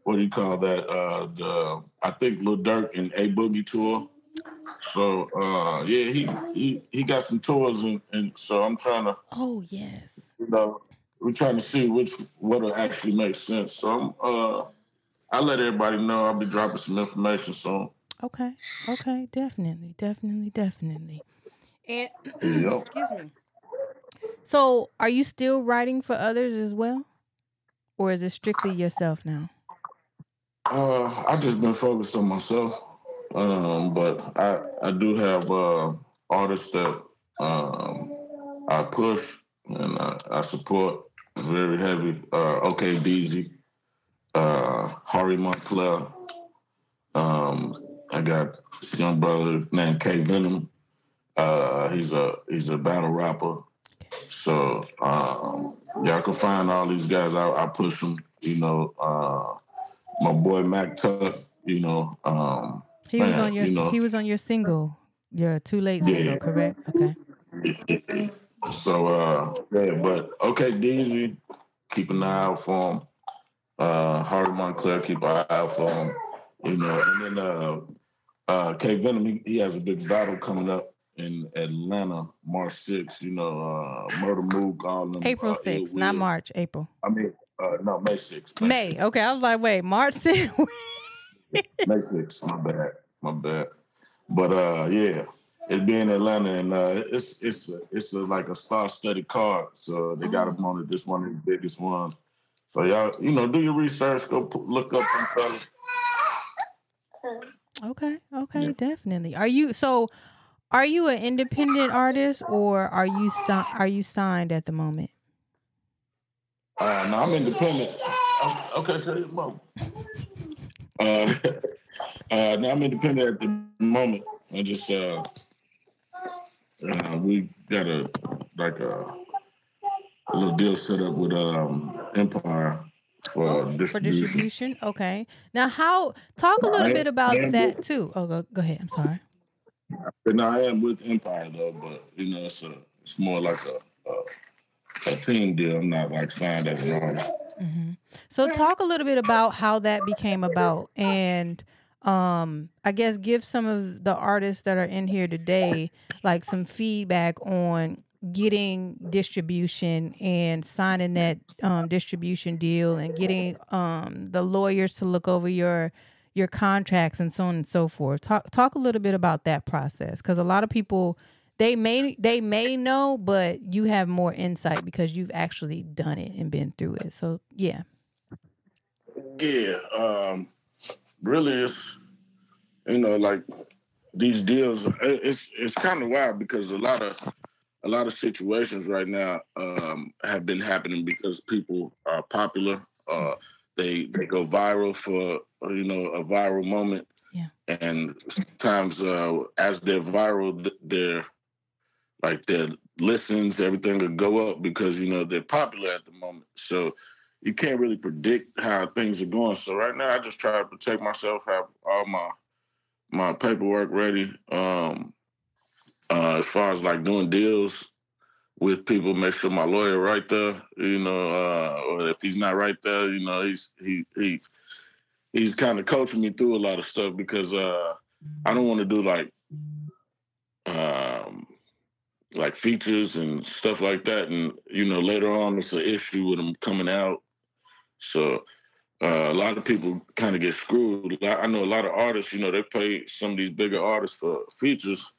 what do you call that? Uh, the I think Lil Durk and A Boogie tour. So uh, yeah, he, he he got some tours, and, and so I'm trying to. Oh yes. You know, we're trying to see which what'll actually make sense. So I'm uh, I'll let everybody know. I'll be dropping some information soon. Okay. Okay. Definitely. Definitely. Definitely. And yep. [CLEARS THROAT] excuse me. So, are you still writing for others as well, or is it strictly yourself now? Uh, I just been focused on myself. Um, but I I do have uh, artists that um, I push and I, I support very heavy. Uh, OK Deezy, uh, Hari Montclair. Um, I got this young brother named K Venom. Uh, he's a he's a battle rapper. So um, y'all can find all these guys. I, I push them. You know, uh, my boy Mac Tuck. You know, um, he was on your you know, he was on your single, your too late single, yeah. correct? Okay. So uh yeah, but OK Deezy, keep an eye out for him. Uh Hari Montclair, keep an eye out for him. You know, and then uh uh K Venom, he, he has a big battle coming up in Atlanta, March 6th, you know, uh Murda Mook, all them. April 6th, uh, not March, April. I mean, uh no, May 6th. May. May. Okay, I was like, wait, March 6th. [LAUGHS] May 6th, my bad my bad. But uh, yeah, it being Atlanta and uh, it's it's a, it's a, like a star-studded card. So they got them on it. This one of the biggest ones. So y'all, you know, do your research. Go look up some fellas. [LAUGHS] Okay. Okay. Yeah. Definitely. Are you so? Are you an independent artist or are you st- are you signed at the moment? Uh, no, I'm independent. I'm, okay, tell you about. uh, uh, now I'm independent at the moment. I just uh, uh, we got a like a, a little deal set up with um Empire for distribution. For distribution, okay. Now, how talk a little bit about that too? Oh, go, go ahead. I'm sorry. But now I am with Empire though, but you know it's a it's more like a a, a team deal. I'm not like signed as an artist. Mm-hmm. So, talk a little bit about how that became about and um i guess give some of the artists that are in here today like some feedback on getting distribution and signing that um, distribution deal and getting um, the lawyers to look over your your contracts and so on and so forth talk talk a little bit about that process because a lot of people they may they may know but you have more insight because you've actually done it and been through it. So yeah. Yeah um really it's you know like these deals it's it's kind of wild because a lot of a lot of situations right now um, have been happening because people are popular uh, they they go viral for you know a viral moment. Yeah. And sometimes uh, as they're viral their like their listens everything will go up because you know they're popular at the moment so you can't really predict how things are going. So right now, I just try to protect myself, have all my my paperwork ready. Um, uh, as far as like doing deals with people, make sure my lawyer right there. You know, uh, or if he's not right there, you know, he's he he he's kind of coaching me through a lot of stuff because uh, I don't want to do like um, like features and stuff like that, and you know, later on it's an issue with them coming out so uh, a lot of people kind of get screwed. I know a lot of artists, you know, they pay some of these bigger artists for features,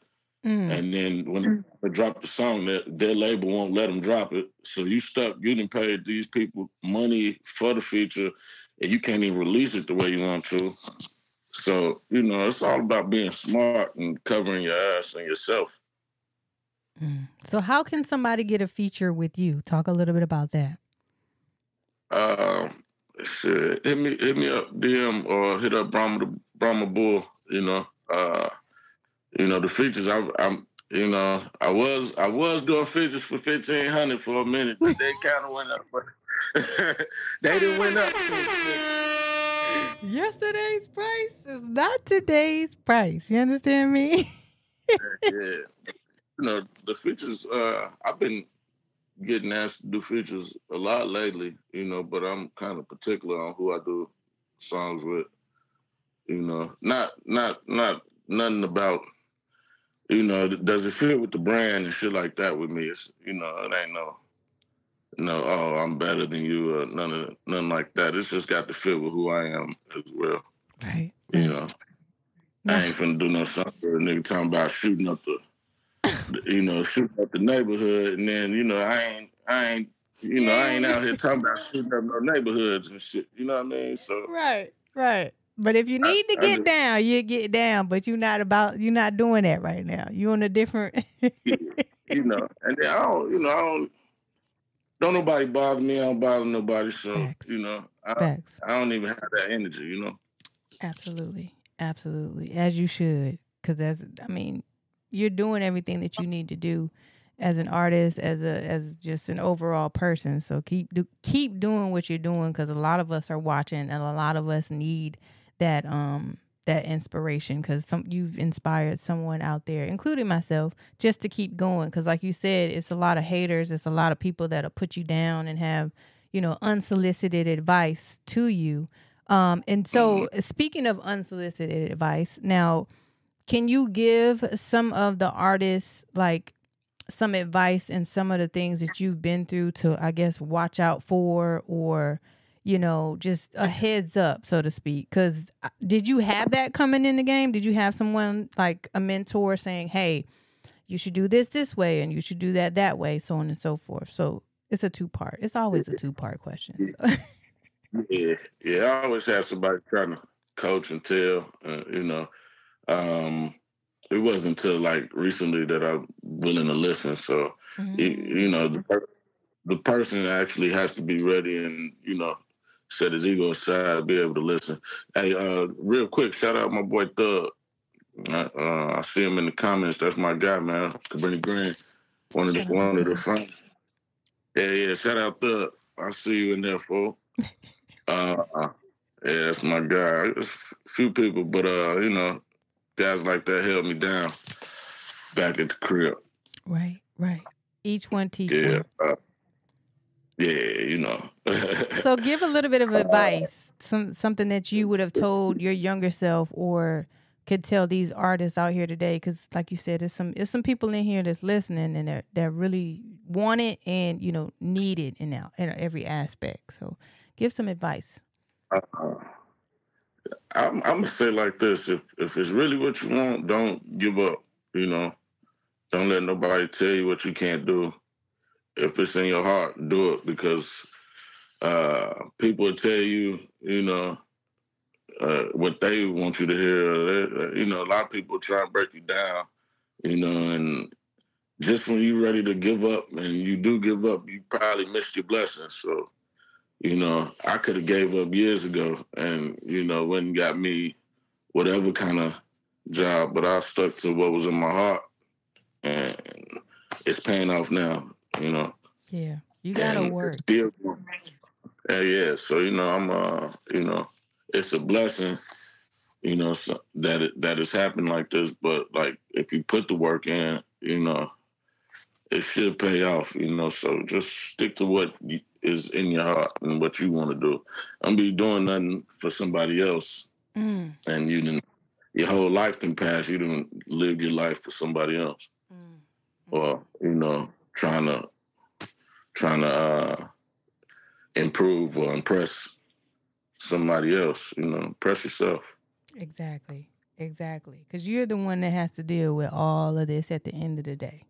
mm. and then when mm. they drop the song, their, their label won't let them drop it. So you stuck. You didn't pay these people money for the feature, and you can't even release it the way you want to. So, you know, it's all about being smart and covering your ass and yourself. Mm. So, how can somebody get a feature with you? Talk a little bit about that. Um, shit, hit me, hit me up, DM or hit up Brahma, Brahma Bull. You know, uh, you know the features. I, I'm, you know, I was, I was doing features for fifteen hundred for a minute. But they kind of went up, [LAUGHS] they didn't went up. Yesterday's price is not today's price. You understand me? yeah you know, the features, uh, I've been getting asked to do features a lot lately, you know, but I'm kind of particular on who I do songs with. You know, not not not nothing about you know, does it fit with the brand and shit like that with me? It's you know, it ain't no no, oh, I'm better than you or none of nothing like that. It's just got to fit with who I am as well. Right. You know. I ain't finna do no song for a nigga talking about shooting up the you know, shooting up the neighborhood, and then you know, I ain't, I ain't, you know, I ain't out here talking about shooting up no neighborhoods and shit. You know what I mean? So right, right. But if you need I, to get just, down, you get down. But you're not about, you're not doing that right now. You on a different. you know, and then I don't, you know, I don't. Don't nobody bother me. I don't bother nobody. So Facts. you know, I, Facts. I don't even have that energy. You know. Absolutely, absolutely, as you should, because that's. I mean, you're doing everything that you need to do as an artist, as a as just an overall person. So keep do, keep doing what you're doing because a lot of us are watching, and a lot of us need that um that inspiration because some you've inspired someone out there, including myself, just to keep going. Because like you said, it's a lot of haters. It's a lot of people that'll put you down and have you know unsolicited advice to you. Um, and so speaking of unsolicited advice, now can you give some of the artists like some advice and some of the things that you've been through to I guess watch out for or you know just a heads up so to speak? Cuz uh, did you have that coming in the game? Did you have someone like a mentor saying hey you should do this this way and you should do that that way so on and so forth? So it's a two part it's always a two part question so. yeah. Yeah I always have somebody trying to coach and tell uh, you know um, it wasn't until like recently that I'm willing to listen. So, mm-hmm. you, you, know, the, the person actually has to be ready and, you know, set his ego aside, be able to listen. Hey, uh, real quick, shout out my boy Thug. Uh, I see him in the comments. That's my guy, man. Cabrini Green, one of the one of the front. Yeah, yeah. Shout out Thug. I see you in there, fool. [LAUGHS] uh, yeah, that's my guy. It's a few people, but uh, you know, guys like that held me down back at the crib. Right, right. Each one teach yeah, one. Uh, yeah, you know. [LAUGHS] so give a little bit of advice, some something that you would have told your younger self or could tell these artists out here today because like you said there's some there's some people in here that's listening and that that really want it and you know need it in, now, in every aspect so give some advice uh, I'm, I'm gonna say like this: if if it's really what you want, don't give up. You know, don't let nobody tell you what you can't do. If it's in your heart, do it because uh, people tell you, you know, uh, what they want you to hear. You know, a lot of people try and break you down. You know, and just when you're ready to give up, and you do give up, you probably missed your blessing. So you know, I could have gave up years ago and, you know, went and got me whatever kind of job, but I stuck to what was in my heart and it's paying off now, you know. Yeah. You gotta and work. Still, yeah, yeah. So, you know, I'm uh, you know, it's a blessing, you know, so that it that it's happened like this, but like if you put the work in, you know, it should pay off, you know. So just stick to what is in your heart and what you want to do. I'm be doing nothing for somebody else, mm. and you didn't. Your whole life can pass. You didn't live your life for somebody else, mm. or you know, trying to trying to uh, improve or impress somebody else. You know, impress yourself. Exactly, exactly. Because you're the one that has to deal with all of this at the end of the day,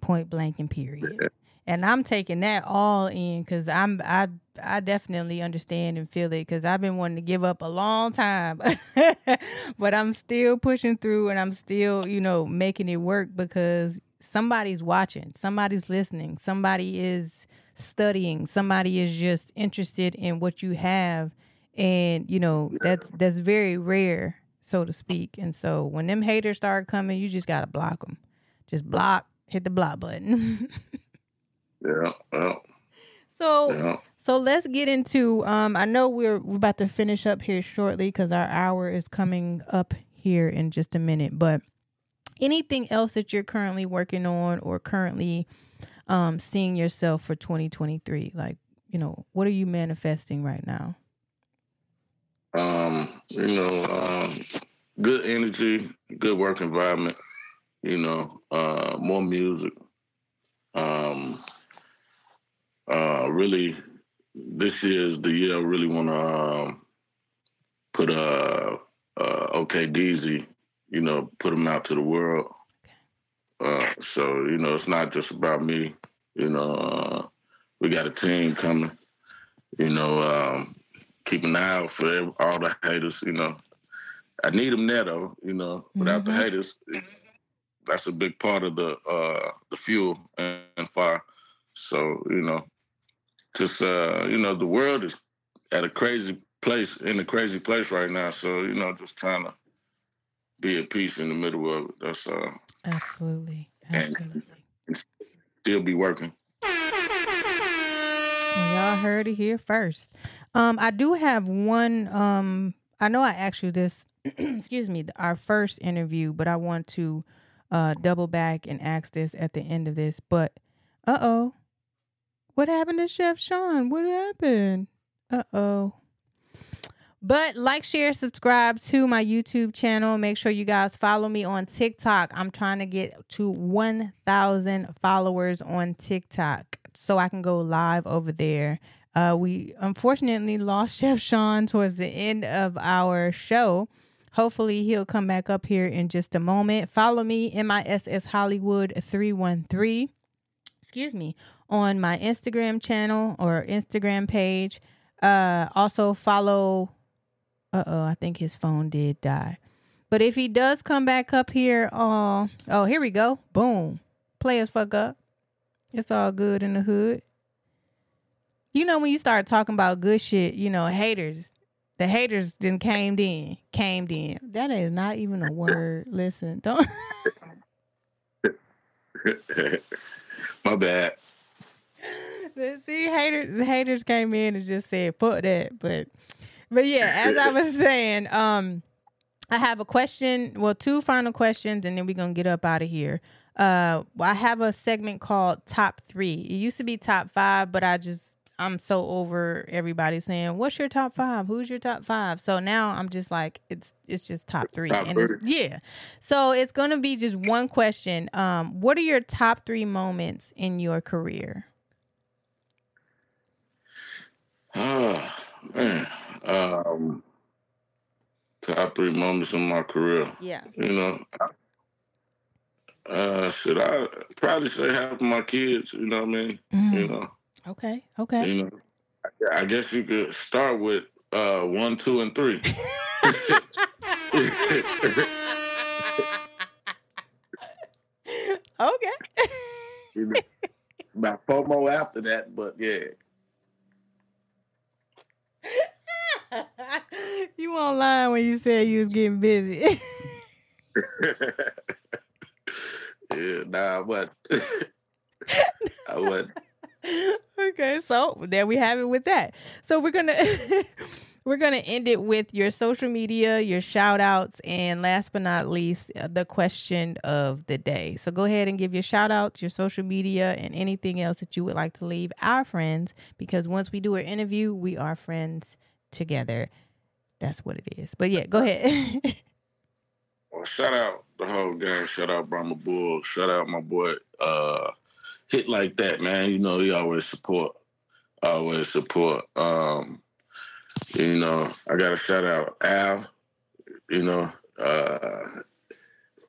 point blank and period. And I'm taking that all in because I'm I I definitely understand and feel it because I've been wanting to give up a long time, [LAUGHS] but I'm still pushing through and I'm still you know making it work because somebody's watching, somebody's listening, somebody is studying, somebody is just interested in what you have, and you know that's that's very rare, so to speak. And so when them haters start coming, you just gotta block them, just block, hit the block button. [LAUGHS] Yeah. So yeah. so let's get into um I know we're we're about to finish up here shortly cuz our hour is coming up here in just a minute, but anything else that you're currently working on or currently um seeing yourself for 2023? Like, you know, what are you manifesting right now? Um, you know, um good energy, good work environment, you know, uh more music. Um uh, really, this year is the year I really want to um, put uh, uh, OK Deezy, you know, put him out to the world. Uh, so you know, it's not just about me. You know, uh, we got a team coming. You know, um, keep an eye out for all the haters. You know, I need them there though. You know, without mm-hmm. the haters, that's a big part of the uh, the fuel and, fire. So you know, just uh, you know, the world is at a crazy place, in a crazy place right now. So you know, just trying to be at peace in the middle of it. That's uh, absolutely, absolutely, and still be working. Well, y'all heard it here first. Um, I do have one. Um, I know I asked you this. [CLEARS THROAT] excuse me, our first interview, but I want to uh double back and ask this at the end of this. But uh oh, what happened to Chef Sean? What happened? Uh oh. But like, share, subscribe to my YouTube channel. Make sure you guys follow me on TikTok. I'm trying to get to 1,000 followers on TikTok so I can go live over there. Uh, we unfortunately lost [LAUGHS] Chef Sean towards the end of our show. Hopefully, he'll come back up here in just a moment. Follow me, MISS Hollywood 313 excuse me, on my Instagram channel or Instagram page. Uh, also follow. Uh oh, I think his phone did die. But if he does come back up here, uh, oh, here we go. Boom. Play us fuck up. It's all good in the hood. You know, when you start talking about good shit, you know, haters, the haters then came in, came in. That is not even a word. Listen, don't. [LAUGHS] [LAUGHS] My bad. See, haters haters came in and just said, "Fuck that." But, but yeah, as I was [LAUGHS] saying, um, I have a question. Well, two final questions, and then we're gonna get up out of here. Uh, I have a segment called Top Three. It used to be Top Five, but I just I'm so over everybody saying, "What's your top five? Who's your top five? So now I'm just like, it's it's just top three, top and it's, yeah. So it's gonna be just one question. Um, what are your top three moments in your career? Oh man, um, top three moments in my career. Yeah, you know. Uh, should I probably say half of my kids? You know what I mean? Mm-hmm. You know Okay. Okay. You know, I guess you could start with uh, one, two, and three. [LAUGHS] okay. you know, About four more after that, but yeah. you won't lie when you said you was getting busy. [LAUGHS] yeah, nah, but I wasn't [LAUGHS] okay, so there we have it with that. So we're gonna [LAUGHS] we're gonna end it with your social media, your shout outs, and last but not least, uh, the question of the day. So go ahead and give your shout outs, your social media, and anything else that you would like to leave our friends, because once we do an interview, we are friends together. That's what it is. But yeah, go ahead. [LAUGHS] well, shout out the whole gang. Shout out Brahma Bull. Shout out my boy uh hit like that, man, you know, he always support, always support. Um, you know, I got to shout out Al, you know, uh,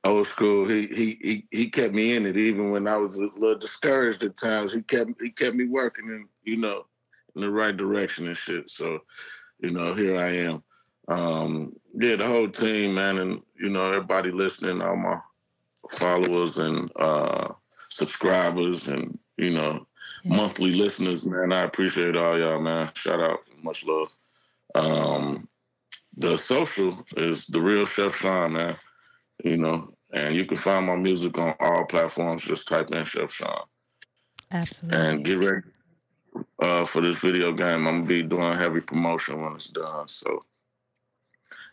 old school. He he he he kept me in it even when I was a little discouraged at times. He kept he kept me working and you know in the right direction and shit. So you know here I am. Um, yeah, the whole team, man, and you know everybody listening, all my followers and uh, subscribers, and you know yeah. monthly listeners, man. I appreciate all y'all, man. Shout out, much love. Um, the social is the real Chef Sean, man you know, and you can find my music on all platforms. Just type in Chef Sean. Absolutely. And get ready uh, for this video game. I'm gonna be doing heavy promotion when it's done. So,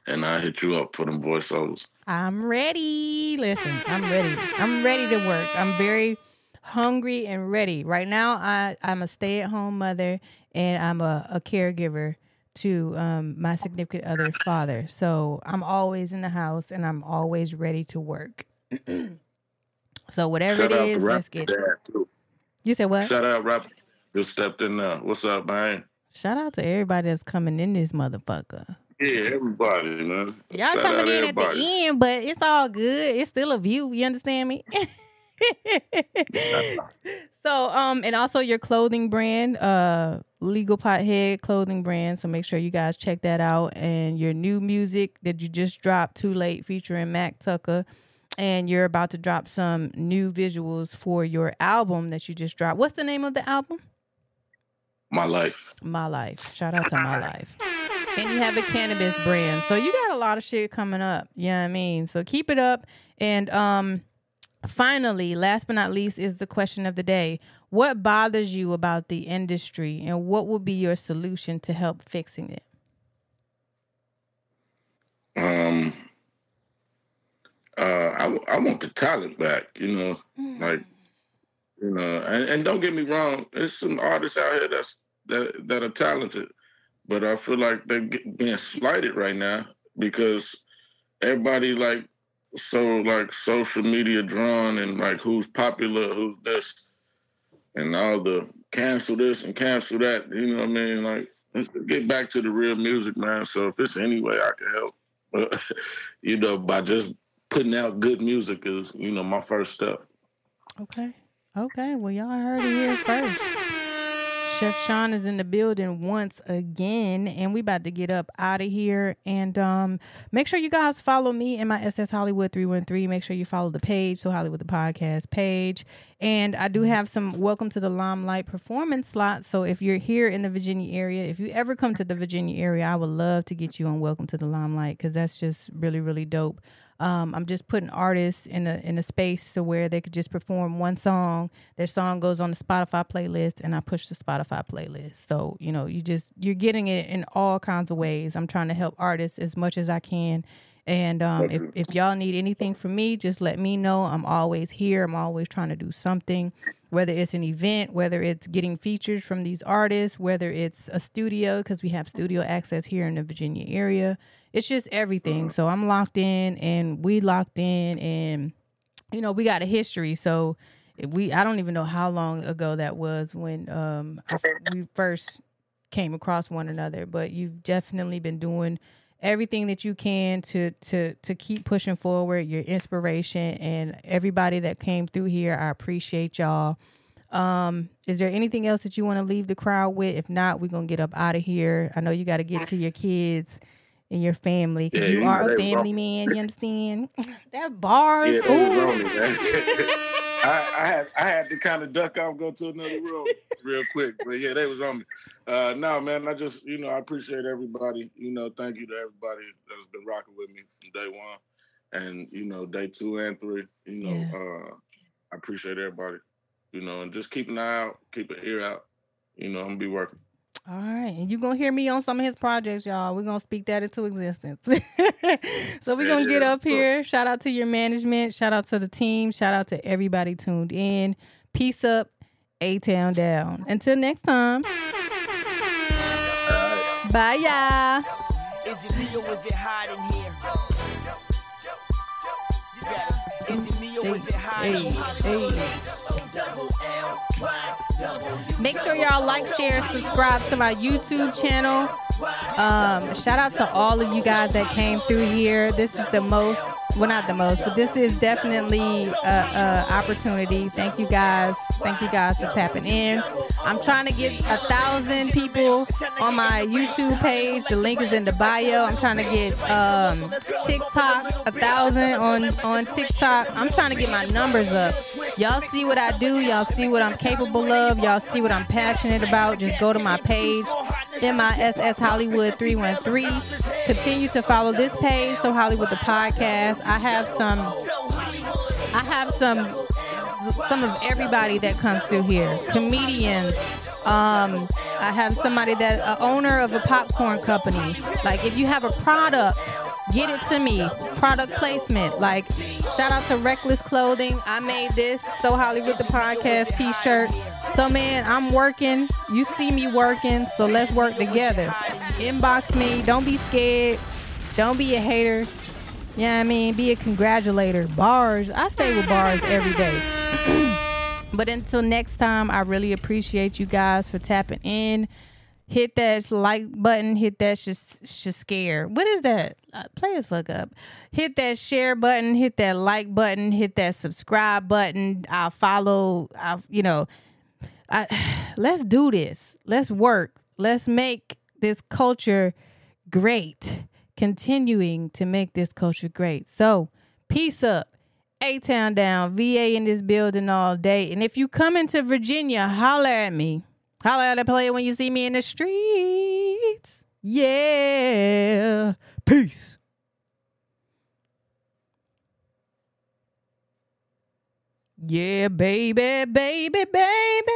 and I hit you up for them voiceovers. I'm ready. Listen, I'm ready. I'm ready to work. I'm very hungry and ready. Right now, I I'm a stay at home mother and I'm a, a caregiver to um, my significant other's father. So I'm always in the house and I'm always ready to work. [CLEARS THROAT] so whatever Shout it is, let's get it. You said what? Shout out, Rap. Just stepped in there. What's up, man? Shout out to everybody that's coming in this motherfucker. Yeah, everybody, man. Y'all Shout coming in everybody. at the end, but it's all good. It's still a view. You understand me? [LAUGHS] so um and also your clothing brand uh legal pothead clothing brand so make sure you guys check that out and your new music that you just dropped too late featuring mac tucker and you're about to drop some new visuals for your album that you just dropped what's the name of the album my life my life shout out to my life [LAUGHS] and you have a cannabis brand so you got a lot of shit coming up yeah you know i mean so keep it up and um Finally, last but not least, is the question of the day. What bothers you about the industry, and what would be your solution to help fixing it? Um, uh, I, I want the talent back, you know, mm. like, you know, and, and don't get me wrong, there's some artists out here that's that that are talented, but I feel like they're being slighted right now because everybody like so like social media drawn and like who's popular, who's this, and all the cancel this and cancel that. You know what I mean? Like get back to the real music, man. So if it's any way I can help, [LAUGHS] you know, by just putting out good music is you know my first step. Okay. Okay. Well, y'all heard it here first. Chef Sean is in the building once again, and we about to get up out of here. And um, make sure you guys follow me and my SS Hollywood three one three. Make sure you follow the page, so Hollywood the podcast page. And I do have some welcome to the Limelight performance slots. So if you're here in the Virginia area, if you ever come to the Virginia area, I would love to get you on Welcome to the Limelight because that's just really really dope. Um, I'm just putting artists in a in a space to where they could just perform one song. Their song goes on the Spotify playlist, and I push the Spotify playlist. So you know, you just you're getting it in all kinds of ways. I'm trying to help artists as much as I can. And um, if, if y'all need anything from me, just let me know. I'm always here. I'm always trying to do something, whether it's an event, whether it's getting features from these artists, whether it's a studio, because we have studio access here in the Virginia area it's just everything. So I'm locked in and we locked in and you know, we got a history. So we I don't even know how long ago that was when um I, [LAUGHS] we first came across one another, but you've definitely been doing everything that you can to to to keep pushing forward your inspiration and everybody that came through here. I appreciate y'all. Um is there anything else that you want to leave the crowd with? If not we're gonna get up out of here. I know you got to get to your kids in your family because yeah, you are a family man. You understand? [LAUGHS] that bars. Yeah, [LAUGHS] I, I, had I had to kind of duck off, go to another room real quick. But yeah, they was on me. Uh, no, man, I just you know I appreciate everybody. You know, thank you to everybody that's been rocking with me from day one, and you know day two and three. You know, yeah. uh, I appreciate everybody. You know, and just keep an eye out, keep an ear out. You know, I'm gonna be working. All right. And you're going to hear me on some of his projects, y'all. We're going to speak that into existence. [LAUGHS] so we're going to get up here. Shout out to your management. Shout out to the team. Shout out to everybody tuned in. Peace up. A Town down. Until next time. Bye, y'all. Is it me or is it hot in here? Is it me or is it hot in here? Make sure y'all like, share, subscribe to my YouTube channel. Um, shout out to all of you guys that came through here. This is the most well, not the most, but this is definitely a, a, opportunity. Thank you guys. Thank you guys for tapping in. I'm trying to get a thousand people on my YouTube page. The link is in the bio. I'm trying to get um, TikTok a thousand on on TikTok. I'm trying to get my numbers up. Y'all see what I do. Y'all see what I'm capable of. Y'all see what I'm passionate about. Just go to my page, MISS Hollywood 313. Continue to follow this page, So Hollywood the podcast. I have some. I have some some of everybody that comes through here. Comedians. Um, I have somebody that a owner of a popcorn company. Like if you have a product, get it to me. Product placement. Like shout out to Reckless Clothing. I made this So Hollywood the podcast t-shirt. So man, I'm working. You see me working, so let's work together. Inbox me. Don't be scared. Don't be a hater. Yeah, I mean, be a congratulator. Bars. I stay with bars every day. [CLEARS THROAT] but until next time, I really appreciate you guys for tapping in. Hit that like button. Hit that just sh- scare. What is that? Uh, play as fuck up. Hit that share button. Hit that like button. Hit that subscribe button. I'll follow. I, you know, I, [SIGHS] let's do this. Let's work. Let's make this culture great continuing to make this culture great. So, peace up. A Town down, VA in this building all day. And if you come into Virginia, holler at me. Holler at a player when you see me in the streets. Yeah. Peace. Yeah, baby, baby, baby.